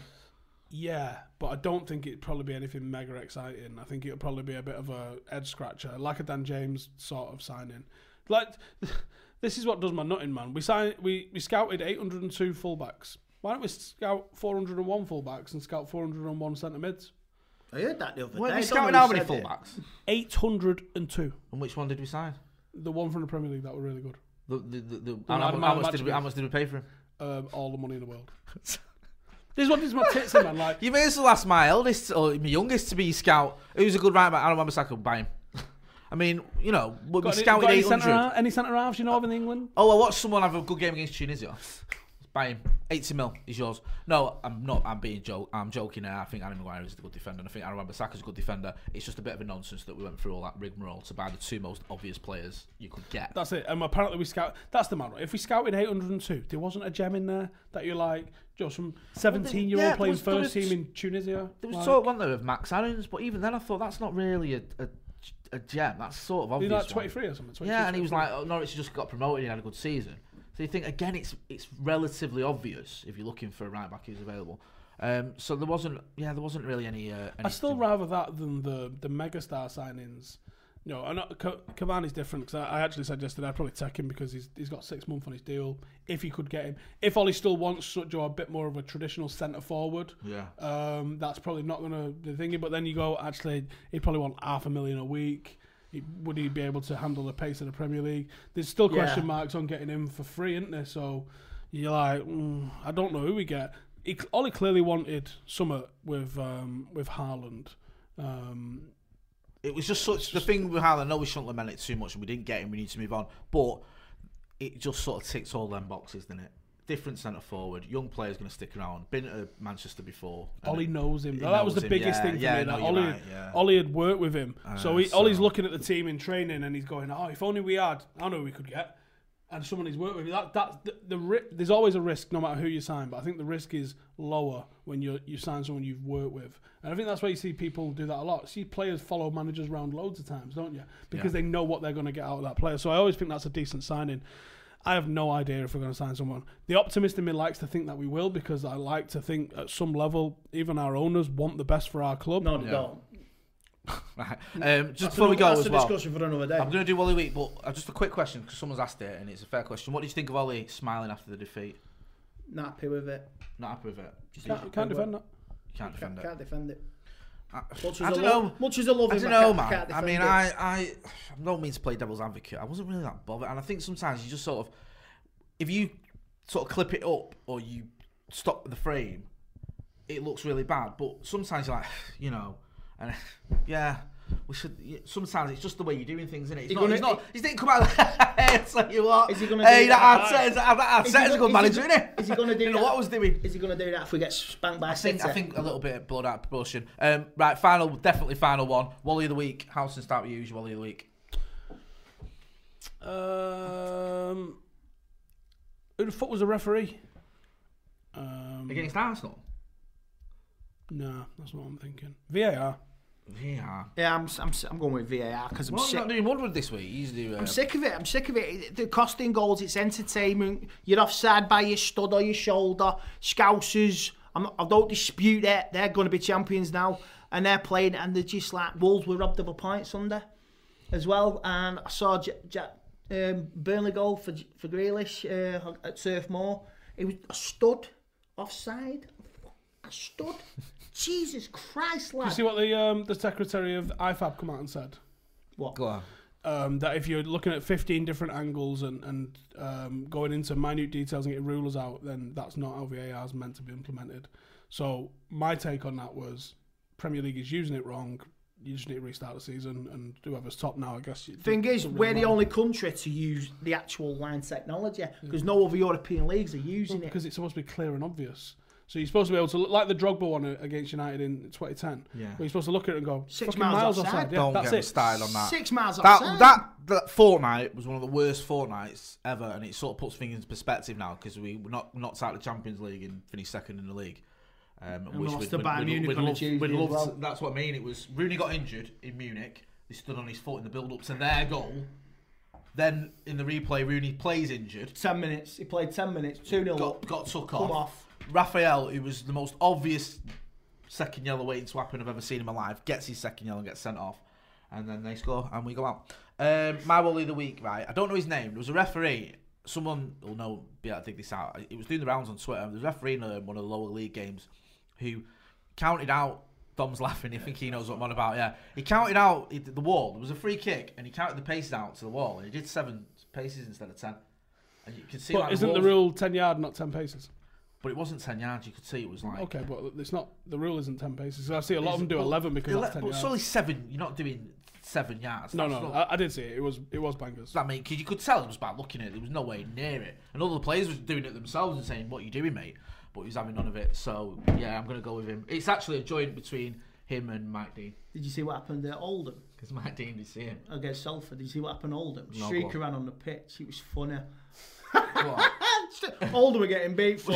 Yeah, but I don't think it'd probably be anything mega exciting. I think it'll probably be a bit of a head scratcher, like a Dan James sort of signing. Like *laughs* this is what does my nutting, man. We signed, we we scouted 802 fullbacks. Why don't we scout 401 fullbacks and scout 401 centre mids? I heard that the other Weren't day. we I don't scouting how many said it. fullbacks? 802. And which one did we sign? The one from the Premier League that were really good. The, the, the, the, and how, how, much did we, how much did we pay for him? Um, all the money in the world. *laughs* *laughs* this is what this is my tits in, man. Like You may as well ask my eldest or my youngest to be scout. Who's a good right back? Aaron Wan-Bissaka, buy him. *laughs* I mean, you know, we got any, scouted got any 800. centre half- any centre halves you know of in England? Oh, I watched someone have a good game against Tunisia. Buy him. 80 mil is yours. No, I'm not. I'm being joke. I'm joking there. I think Aaron Maguire is a good defender. And I think Aaron is a good defender. It's just a bit of a nonsense that we went through all that rigmarole to buy the two most obvious players you could get. That's it. And apparently we scout. That's the man. Right? If we scouted 802, there wasn't a gem in there that you're like just some 17 year yeah, old there playing was- first team in Tunisia. There was like, talk, wasn't there, of Max Aarons, but even then I thought that's not really a, a, a gem. That's sort of obvious. he's like 23 or something. 22, Yeah, and he was like, oh, Norwich just got promoted. He had a good season. So you think again, it's it's relatively obvious if you're looking for a right back who's available. Um, so there wasn't, yeah, there wasn't really any. Uh, I still rather that than the the megastar signings. No, I know Ca- Cavani's different because I, I actually said yesterday I'd probably take him because he's he's got six months on his deal. If he could get him, if Ollie still wants such a bit more of a traditional centre forward, Yeah. um, that's probably not going to be the thinking. But then you go, actually, he'd probably want half a million a week. He, would he be able to handle the pace of the Premier League? There's still Yeah. question marks on getting him for free, isn't there? So you're like, mm, I don't know who we get. He, Ollie clearly wanted summer with um, with Haaland. Um, It was just such the thing with Haaland. I know we shouldn't lament it too much, and we didn't get him. We need to move on, but it just sort of ticks all them boxes, didn't it? Different centre forward, young players going to stick around. Been to Manchester before. Ollie knows him. that was the him, biggest yeah, thing for yeah, me. no, Ollie, right, yeah. Ollie had worked with him, so, Uh, he, so- Ollie's looking at the team in training and he's going, "Oh, if only we had, I know we could get." And someone he's worked with. That that the, the ri- there's always a risk, no matter who you sign. But I think the risk is lower when you you sign someone you've worked with, and I think that's why you see people do that a lot. See players follow managers around loads of times, don't you? Because Yeah. they know what they're going to get out of that player. So I always think that's a decent signing. I have no idea if we're going to sign someone. The optimist in me likes to think that we will because I like to think at some level, even our owners want the best for our club. No, they don't. *laughs* Right. Um, just before we go That's as a well, discussion for another day. I'm going to do Wally Week, but uh, just a quick question because someone's asked it and it's a fair question. What did you think of Ollie smiling after the defeat? Not happy with it. Not happy with it. Just Can't, can't defend that. can't defend Can't, it. can't defend it. I, Much as I I, don't love, know. Much as I love I him, don't I know, man. I, I mean, it. I, I, I don't mean to play devil's advocate. I wasn't really that bothered, and I think sometimes you just sort of, if you sort of clip it up or you stop the frame, it looks really bad. But sometimes you're like, *sighs* you know, and *laughs* yeah. We should. yeah, Sometimes it's just the way you're doing things, isn't it? It's He not. gonna- It's not. He didn't come out. *laughs* Hey, I tell you what. Is he gonna Hey, do that that? Arteta's, that Is he Arteta's a good is manager, go- isn't he? is he gonna do *laughs* You know that? what I was doing? Is he going to do that if we get spanked by I think, City? I think a little bit of blood out of proportion. Um, right, final, definitely final one. Wally of the week. Howson, start with you. Who's Wally of the week? Um, who the fuck was the referee? Um, Against Arsenal. no, that's what I'm thinking. VAR. Yeah. Yeah, I'm, I'm, I'm going with VAR because I'm Well, sick. not doing Woodward this week. He's doing. Uh, I'm sick of it. I'm sick of it. The costing goals, it's entertainment. You're offside by your stud or your shoulder. Scousers, I'm I don't dispute it. They're going to be champions now. And they're playing, and they're just like Wolves were robbed of a point Sunday as well. And I saw J- J- um, Burnley goal for for Grealish uh, at Turf Moor. It was a stud offside. A stud. Jesus Christ, Did lad. you see what the um, the secretary of IFAB come out and said? what? Go on. Um, that if you're looking at 15 different angles and, and um, going into minute details and getting rulers out, then that's not how VAR is meant to be implemented. So my take on that was Premier League is using it wrong. You just need to restart the season, and whoever's top now, I guess. it Thing is, doesn't we're the matter. only country to use the actual line technology because no other European leagues are using it. because it's supposed to be clear and obvious. So you're supposed to be able to look like the Drogba one against United in 2010. Yeah. Where you're supposed to look at it and go Six miles miles, offside. offside. Yeah, Don't that's get me it. started on that. Six miles That, outside. that that fortnight was one of the worst fortnights ever, and it sort of puts things into perspective now because we were not knocked out of the Champions League and finished second in the league. Um, And lost to Bayern Munich on a love, Tuesday we'd as love well. that's what I mean. It was Rooney got injured in Munich. He stood on his foot in the build-up to their goal. Then in the replay, Rooney plays injured. ten minutes. He played ten minutes. Two 0 got, up. got took Come off. Rafael, who was the most obvious second yellow waiting to happen I've ever seen in my life, gets his second yellow and gets sent off. And then they score and we go out. Um, my Wally of the week, right? I don't know his name. There was a referee. Someone will know, be able to dig this out. It was doing the rounds on Twitter. There was a referee in uh, one of the lower league games who counted out. Dom's laughing. I think he knows what I'm on about. Yeah, he counted out the wall. There was a free kick, and he counted the paces out to the wall, and he did seven paces instead of ten. And you could see, But like, isn't the walls- rule 10 yard, not 10 paces? But it wasn't ten yards. You could see it was like Okay, but it's not. The rule isn't 10 paces. I see a lot of them do But 11 because ele- that's 10 but yards. it's only seven. You're not doing seven yards. no, That's no, not- I, I did see it. It was it was bangers. I mean, because you could tell it was by looking at it. There was no way near it, and all the players were doing it themselves and saying, "What are you doing, mate?" But he was having none of it. So yeah, I'm gonna go with him. It's actually a joint between him and Mike Dean. Did you see what happened at Oldham *laughs* Because Mike Dean did see him. against Salford? Did you see what happened at Oldham? No, Streaker on. ran on the pitch. It was funny. Oldham *laughs* were getting beat 4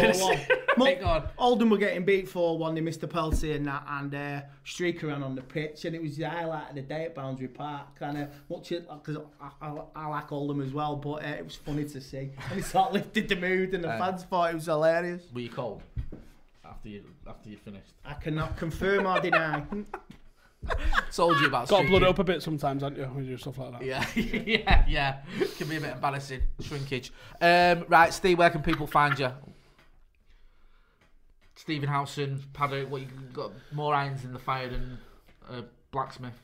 1. Go. Oldham were getting beat 4 1. They missed the penalty and that. And uh, Streaker ran on the pitch. And it was the highlight of the day at Boundary Park. Kind of much because I, I, I like Oldham as well. But uh, it was funny to see. And it sort of lifted the mood. And the Uh, fans thought it was hilarious. Were you cold after you after you finished? I cannot confirm or deny. *laughs* Told you about. Got blood it up a bit sometimes, haven't you? When you do stuff like that. Yeah, *laughs* yeah, yeah. Can be a bit embarrassing. Shrinkage. Um, right, Steve, where can people find you? Stephen Howson, Paddock, what you got more irons in the fire than a blacksmith?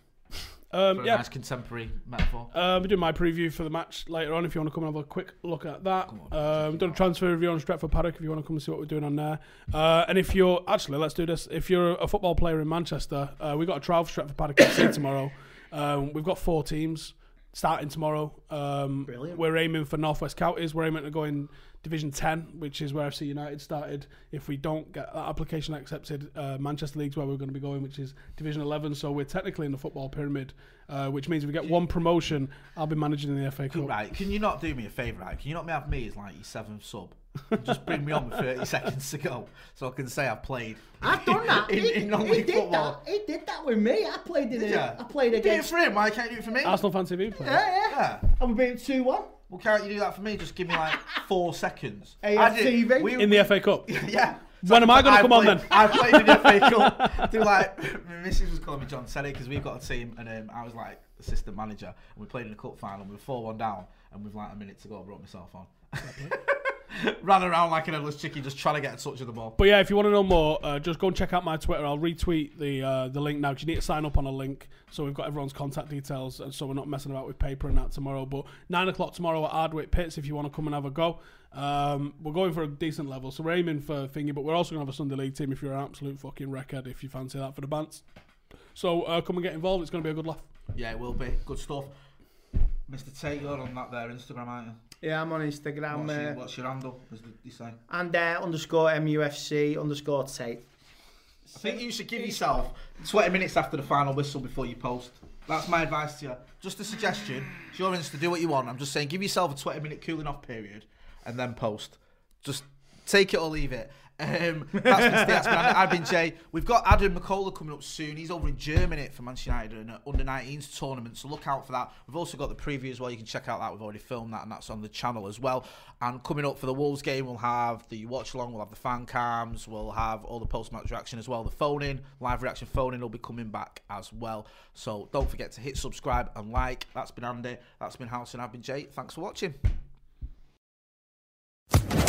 Um, For a yeah. nice contemporary metaphor. Um, we do my preview for the match later on if you want to come and have a quick look at that. Um, done a transfer review on Stretford Paddock if you want to come and see what we're doing on there. Uh, and if you're actually, let's do this. If you're a football player in Manchester, uh, we've got a trial for Stretford Paddock FC *coughs* tomorrow. Um, we've got four teams starting tomorrow. Um, Brilliant. We're aiming for Northwest Counties. We're aiming to go in Division 10, which is where FC United started. If we don't get that application accepted, uh, Manchester League's where we're going to be going, which is Division 11. So we're technically in the football pyramid, uh, which means if we get one promotion, I'll be managing in the FA Cup. Right, can you not do me a favour, right? Can you not have me as like your seventh sub? Just bring me on with 30 *laughs* seconds to go so I can say I've played. I've done that. *laughs* In- he, in he non-league did football. that. He did that with me. I played in Did it. ya? I played You did it against. for him, why can't you do it for me? Arsenal Fan TV player. Yeah, yeah. Yeah. And we beat two one. Well, can't you do that for me? Just give me like *laughs* four seconds. AFTV? we- In the FA Cup. *laughs* Yeah. When am I gonna come on then? I played in the FA Cup. *laughs* Do like my missus was calling me John Terry because we've got a team and um, I was like assistant manager and we played in a cup final. We were four one down and with like a minute to go, I brought myself on. *laughs* Ran around like an headless chicken, just trying to get a touch of the ball. But yeah, if you want to know more, uh, just go and check out my Twitter. I'll retweet the uh, the link now. 'cause you need to sign up on a link, so we've got everyone's contact details, and so we're not messing about with paper and that tomorrow. But nine o'clock tomorrow at Ardwick Pits, if you want to come and have a go. Um, we're going for a decent level, so we're aiming for thingy, but we're also going to have a Sunday League team if you're an absolute fucking record, if you fancy that for the bands. So uh, come and get involved. It's going to be a good laugh. Yeah, it will be good stuff. Mr. Tate, you're on that there Instagram, aren't you? Yeah, I'm on Instagram. What's, uh, your, what's your handle? As you say. and uh, underscore MUFC underscore Tate. I think you should give yourself 20 minutes after the final whistle before you post. That's my advice to you. Just a suggestion. It's your Insta, do what you want. I'm just saying, give yourself a 20 minute cooling off period and then post. Just take it or leave it. Um, that's. I've been Jay. We've got Adam McCullough coming up soon. He's over in Germany for Manchester United in an under 19s tournament, so look out for that. We've also got the preview as well. You can check out that. We've already filmed that, and that's on the channel as well. And coming up for the Wolves game, we'll have the watch along, we'll have the fan cams, we'll have all the post match reaction as well. The phone in, live reaction phone in will be coming back as well. So don't forget to hit subscribe and like. That's been Andy, that's been House, and I've been Jay. Thanks for watching.